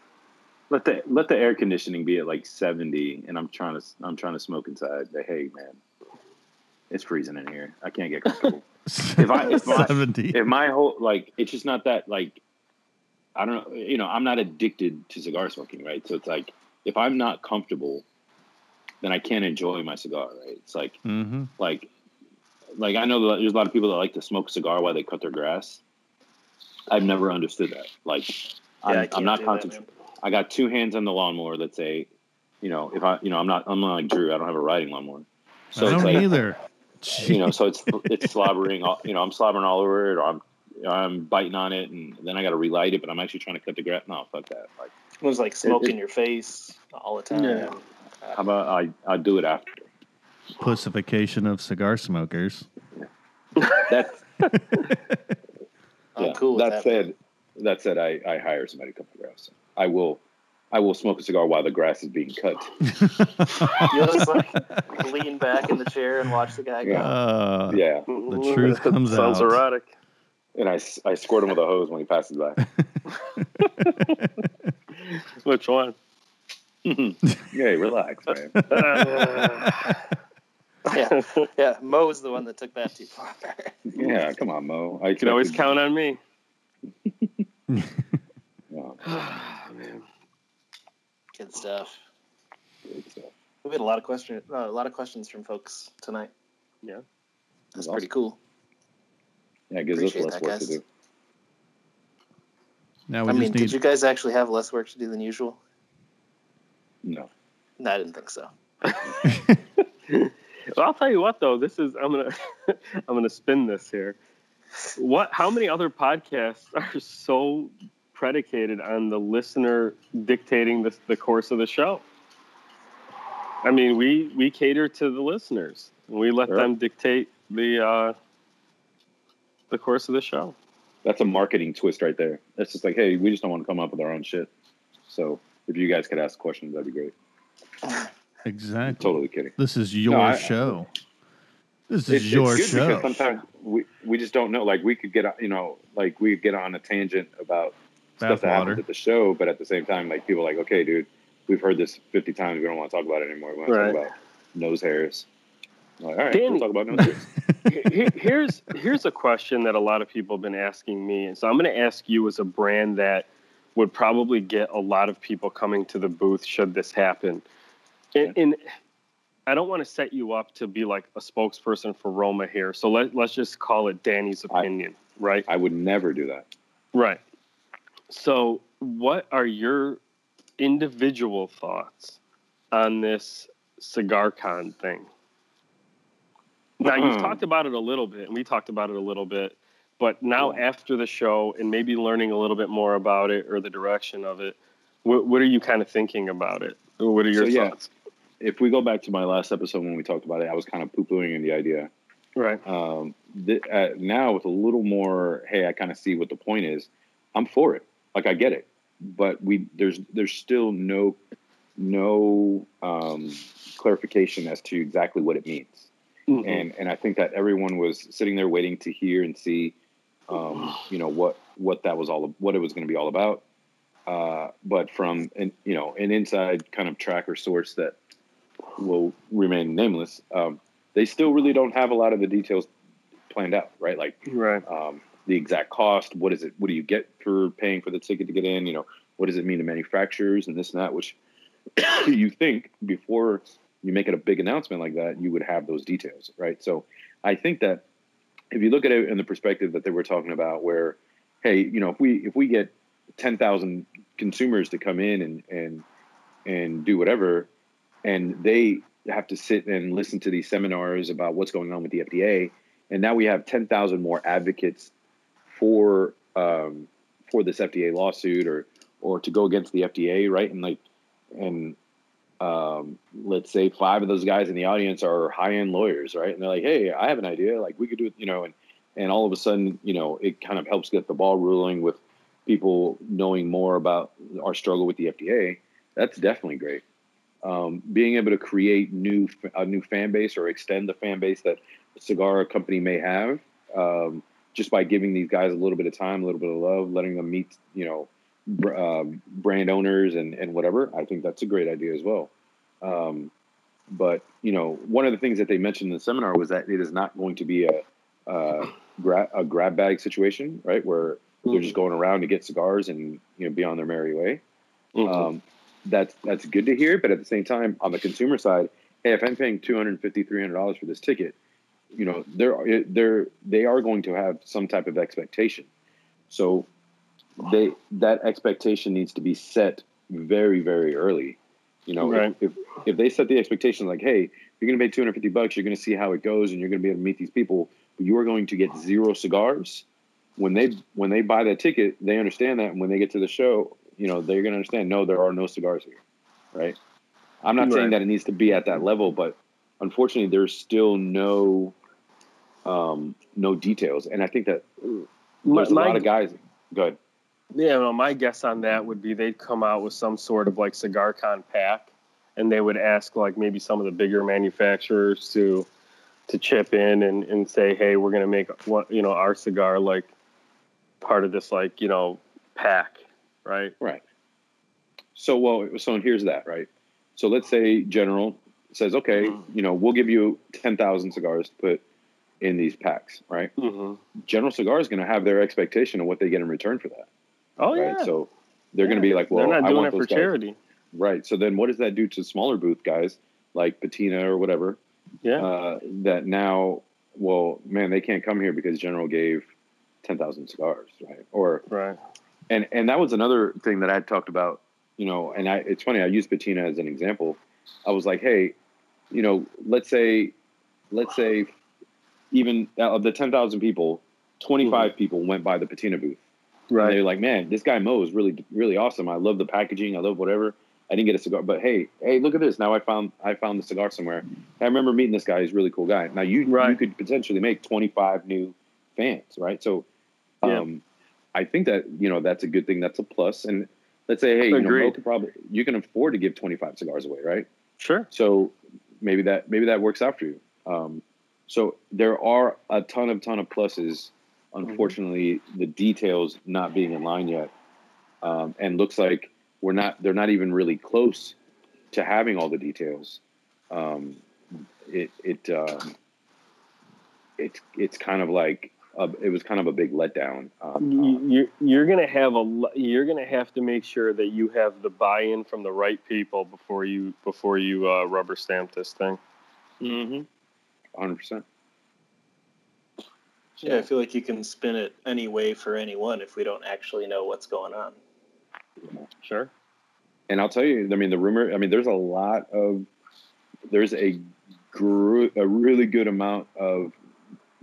Let the let the air conditioning be at like 70, and I'm trying to I'm trying to smoke inside. But hey, man, it's freezing in here. I can't get comfortable. if I- if I- 70. if my whole like, it's just not that like, I don't know. You know, I'm not addicted to cigar smoking, right? So it's like if I'm not comfortable, then I can't enjoy my cigar, right? It's like mm-hmm. like like I know that there's a lot of people that like to smoke cigar while they cut their grass. I've never understood that. Like Yeah, I I'm, can't I'm not concentrating. I got two hands on the lawnmower that say, you know, if I, you know, I'm not, I'm not like Drew. I don't have a riding lawnmower. So I don't like, either. you know, so it's it's slobbering. All, you know, I'm slobbering all over it, or I'm I'm biting on it, and then I got to relight it. But I'm actually trying to cut the grass. No, fuck that. Like, It was like smoke it- in your face all the time. Yeah. how about I I do it after? Pussification of cigar smokers. That's I'm yeah. cool with that that. said, that said, I I hire somebody to cut the grass. I will. I will smoke a cigar while the grass is being cut. You just like lean back in the chair and watch the guy go. Yeah. Uh, Yeah, The truth comes Sounds out. erotic. and I, I squirt him with a hose when he passes by. Which one? hey, relax, man. Yeah, yeah. Mo was the one that took that too far. Yeah, come on, Mo. I you can always count on me. Yeah. Man. Good stuff. Great stuff. We had a lot of questions. uh, a lot of questions from folks tonight. Yeah. That's That's pretty cool. Yeah, it gives us Appreciate less that, work to do. now we I mean, just did you guys actually have less work to do than usual? No. No, I didn't think so. Well, I'll tell you what though, this is I'm gonna I'm gonna spin this here. What how many other podcasts are so predicated on the listener dictating the, the course of the show? I mean, we we cater to the listeners. We let Sure. them dictate the uh, the course of the show. That's a marketing twist right there. It's just like, hey, we just don't want to come up with our own shit. So if you guys could ask questions, that'd be great. exactly. Totally kidding. This is your I- show. This It's, is your it's good show. because sometimes we, we just don't know. Like we could get, on- you know, like we get on a tangent about stuff that happens at the show, but at the same time, like people are like, okay, dude, we've heard this 50 times. We don't want to talk about it anymore. We want to Right. talk about nose hairs. I'm like, all right, Danny- we'll talk about nose hairs. Here's here's a question that a lot of people have been asking me, and so I'm going to ask you as a brand that would probably get a lot of people coming to the booth should this happen. And, and I don't want to set you up to be like a spokesperson for Roma here, so let let's just call it Danny's I- opinion, right? I would never do that. Right. So, what are your individual thoughts on this cigar con thing? Now, you've Hmm. talked about it a little bit, and we talked about it a little bit, but now Yeah. after the show and maybe learning a little bit more about it or the direction of it, what, what are you kind of thinking about it? What are your So, yeah. If we go back to my last episode when we talked about it, I was kind of poo pooing the idea. Right. um, th- uh, now with a little more hey i kind of see what the point is i'm for it like i get it but we there's there's still no no um, clarification as to exactly what it means. Mhm. And and I think that everyone was sitting there waiting to hear and see, um, you know, what what that was all what it was going to be all about. Uh, but from an you know an inside kind of tracker source that will remain nameless, um, they still really don't have a lot of the details planned out, right? Like right. um, the exact cost. What is it? What do you get for paying for the ticket to get in? You know, what does it mean to manufacturers and this and that? Which you think before you make it a big announcement like that, you would have those details, right? So I think that if you look at it in the perspective that they were talking about, where hey, you know, if we if we get ten thousand consumers to come in and and and do whatever, and they have to sit and listen to these seminars about what's going on with the FDA, and now we have ten thousand more advocates for um, for this FDA lawsuit or or to go against the FDA, right? And like and um, let's say five of those guys in the audience are high end lawyers, right? And they're like, hey, I have an idea, like we could do it, you know, and and all of a sudden, you know, it kind of helps get the ball rolling with people knowing more about our struggle with the FDA. That's definitely great. Um, being able to create new a new fan base or extend the fan base that a cigar company may have, um, just by giving these guys a little bit of time, a little bit of love, letting them meet, you know, br- um, brand owners and and whatever. I think that's a great idea as well. Um, but you know, one of the things that they mentioned in the seminar was that it is not going to be a uh, gra- a grab bag situation, right? Where they're just going around to get cigars and you know be on their merry way. Mhm. Um, that's that's good to hear, but at the same time, on the consumer side, hey, if I'm paying 250 300 dollars for this ticket, you know they're they're they are going to have some type of expectation. So they that expectation needs to be set very very early. You know, Right. if, if if they set the expectation like, hey, you're going to pay 250 bucks, you're going to see how it goes, and you're going to be able to meet these people, but you are going to get zero cigars. When they when they buy that ticket, they understand that, and when they get to the show, you know they're going to understand. No, there are no cigars here, right? I'm not saying that it needs to be at that level, but unfortunately, there's still no um, no details, and I think that My, there's a my- lot of guys. Good. Yeah, well, my guess on that would be they'd come out with some sort of like cigar con pack, and they would ask like maybe some of the bigger manufacturers to to chip in and, and say, hey, we're gonna make one, you know, our cigar like part of this like you know pack, right? Right. So well, so here's that, right? So let's say General says, okay, Mhm. you know, we'll give you ten thousand cigars to put in these packs, right? Mm-hmm. General Cigar is going to have their expectation of what they get in return for that, Oh right? yeah, So they're going to be like, well, they're not I doing want it for guys- charity. right? So then, what does that do to smaller booth guys like Patina or whatever? Yeah, Uh, that now, well, man, they can't come here because General gave ten thousand cigars, right? Or right. And and that was another thing that I had talked about, you know. And I, it's funny, I used Patina as an example. I was like, hey, you know, let's say, let's say, even uh, of the ten thousand people, twenty mm-hmm. people went by the Patina booth. And Right. they're like, man, this guy Mo is really really awesome. I love the packaging. I love whatever. I didn't get a cigar, but hey, hey, look at this. Now I found I found the cigar somewhere. I remember meeting this guy. He's a really cool guy. Now you you could potentially make twenty five new fans, right? So, Yeah. Um, I think that you know that's a good thing. That's a plus. And let's say, hey, you know, Mo could probably you can afford to give twenty five cigars away, right? Sure. So maybe that maybe that works out for you. Um, so there are a ton of ton of pluses. Unfortunately, the details not being in line yet, um, and looks like we're not. They're not even really close to having all the details. Um, it it um, it's it's kind of like a, it was kind of a big letdown. Um, You- you're, you're gonna have a you're gonna have to make sure that you have the buy-in from the right people before you before you uh, rubber stamp this thing. mm-hmm. Hundred percent. Yeah, I feel like you can spin it any way for anyone if we don't actually know what's going on. Sure. And I'll tell you, I mean, the rumor. I mean, there's a lot of there's a gr- a really good amount of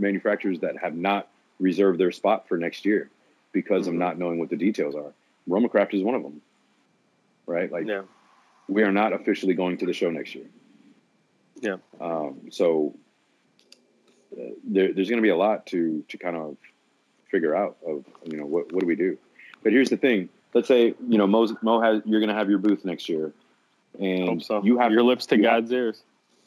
manufacturers that have not reserved their spot for next year because of not knowing what the details are. Romacraft is one of them, right? Like Yeah. we are not officially going to the show next year. Yeah. Um, so uh, there, there's going to be a lot to to kind of figure out of you know what what do we do. But here's the thing: let's say you know Mo's, Mo has you're going to have your booth next year. and so. you have your lips to you have- God's ears.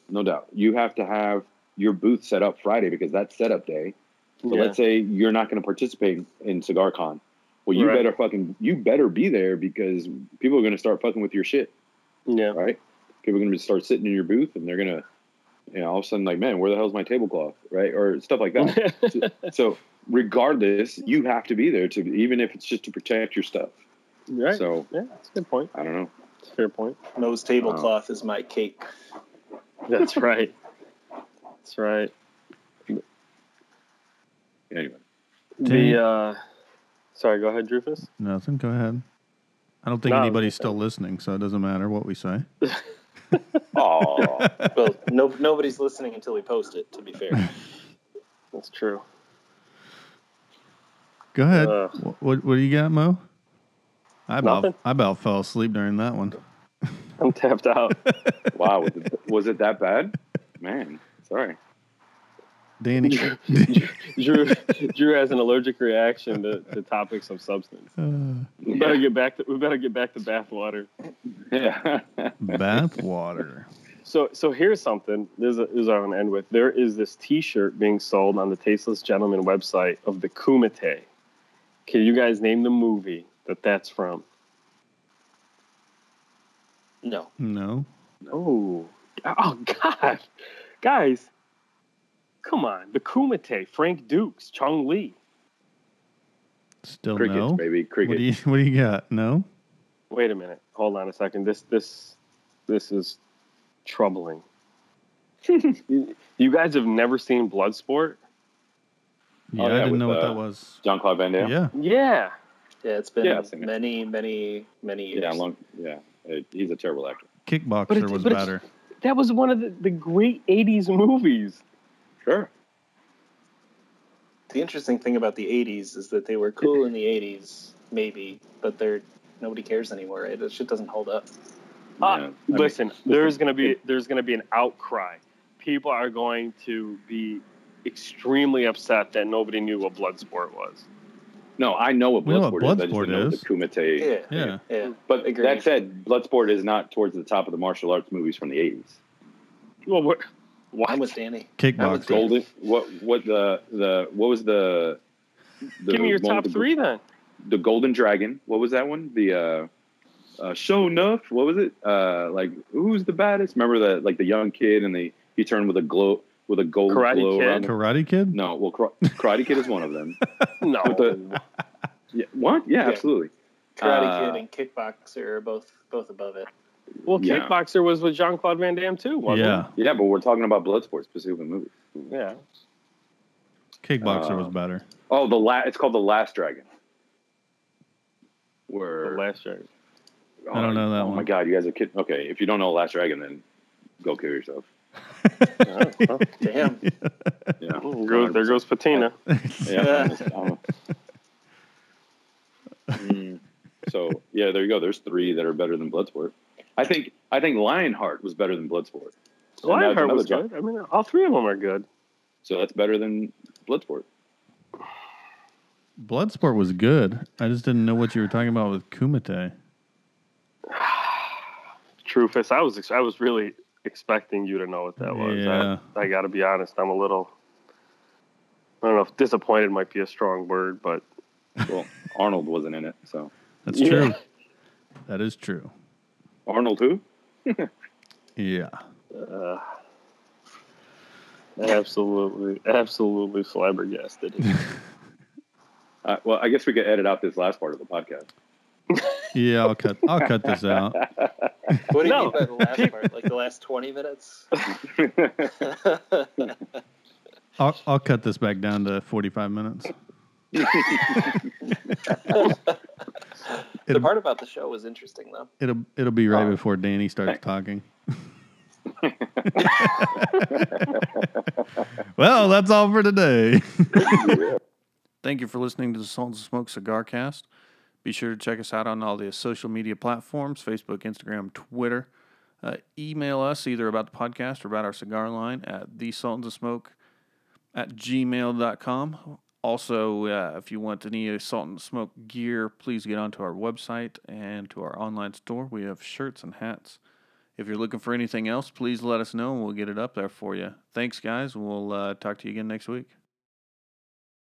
no doubt you have to have your booth set up Friday because that's setup day. So Yeah. let's say you're not going to participate in Cigar Con. Well, you Right. better fucking you better be there because people are going to start fucking with your shit, Yeah. right? People are going to start sitting in your booth and they're going to, you know, all of a sudden like, man, where the hell's my tablecloth, right? Or stuff like that. so regardless, you have to be there to even if it's just to protect your stuff. right. So yeah, that's a good point. I don't know. Fair point. Mo's um, tablecloth is my cake. That's right. That's right. Anyway, The uh, sorry, go ahead, Drufus. Nothing. Go ahead. I don't think No, anybody's still listening, so it doesn't matter what we say. oh, Well, no, nobody's listening until we post it. To be fair, That's true. Go ahead. Uh, Wh- what What do you got, Mo? I about Nothing. I about fell asleep during that one. I'm tapped out. wow, was it, was it that bad? Man, sorry. Danny. Drew Drew has an allergic reaction to, to topics of substance. uh, We better get back to we better get back to bathwater. Yeah. bath water. So so here's something. This is, this is what I'm gonna end with. There is this T-shirt being sold on the Tasteless Gentleman website of the Kumite. Can you guys name the movie that that's from? no. No. Oh, oh God, guys, come on, the Kumite, Frank Dux, Chong Lee. Still Crickets, no. baby. What do you What do you got? No. Wait a minute, hold on a second. This this this is troubling. you you guys have never seen Bloodsport? Yeah, Oh, I didn't with, know what uh, that was. Jean Claude Van Damme. Yeah. Yeah. Yeah, it's been Yeah, I've it. many, many, many years. Yeah, long. Yeah, he's a terrible actor. Kickboxer But it's- was but it's- better. That was one of the, the great 80s movies. Sure. The interesting thing about the '80s is that they were cool in the '80s, maybe, but they're nobody cares anymore. Right? That shit doesn't hold up. Uh, Yeah, I mean, listen, there's gonna be there's gonna be an outcry. People are going to be extremely upset that nobody knew what Bloodsport was. No, I know what We know what Bloodsport is. I just Bloodsport didn't know what is. the Kumite. Yeah, Yeah. yeah. But Agreed. that said, Bloodsport is not towards the top of the martial arts movies from the eighties. Well, what? what? I'm with Danny. Kickboxer. Golden. What? What the the what was the? the Give me your top the, three then. The Golden Dragon. What was that one? The uh, uh, Sho'nuff. What was it? Uh, like who's the baddest? Remember the like the young kid and the he turned with a glow with a gold Karate glow Kid? around him? Karate Kid. No, well, Kar- Karate Kid is one of them. No. With the- Yeah, what? Yeah, Yeah. absolutely. Karate Uh, Kid and Kickboxer are both both above it. well, Yeah. Kickboxer was with Jean Claude Van Damme too, wasn't Yeah. Yeah, but we're talking about Bloodsport specifically movie. it? Yeah. Kickboxer Uh, was better. Oh, the la- It's called the Last Dragon. The Where last year. I don't know that one. oh my god, you guys are kidding. Okay, if you don't know Last Dragon, then go kill yourself. Oh, oh. Damn. Yeah. There goes- there goes Patina. Yeah. Mm. so yeah, there you go. There's three that are better than Bloodsport. I think I think Lionheart was better than Bloodsport. And that's Lionheart another was job. good. I mean, all three of them are good. So that's better than Bloodsport. Bloodsport was good. I just didn't know what you were talking about with Kumite. Drufus, I was I was really expecting you to know what that was. Yeah. I, I got to be honest. I'm a little. I don't know if disappointed might be a strong word, but Well, Arnold wasn't in it, so That's Yeah. true. That is true. Arnold who? Yeah. uh, absolutely, absolutely flabbergasted. Uh, well, I guess we could edit out this last part of the podcast. Yeah, I'll cut I'll cut this out. What do you No. mean by the last part? Like the last twenty minutes? I'll I'll cut this back down to 45 minutes. the part about the show was interesting, though. it'll it'll be right Oh. before Danny starts talking. well, that's all for today. Thank you for listening to the Sultans of Smoke Cigar Cast. Be sure to check us out on all the social media platforms Facebook, Instagram, Twitter. Uh, email us either about the podcast or about our cigar line at the Sultans of Smoke at gmail.com. Also, uh, if you want any Sultans of Smoke gear, please get onto our website and to our online store. We have shirts and hats If you're looking for anything else, please let us know and we'll get it up there for you. Thanks, guys. We'll uh, talk to you again next week.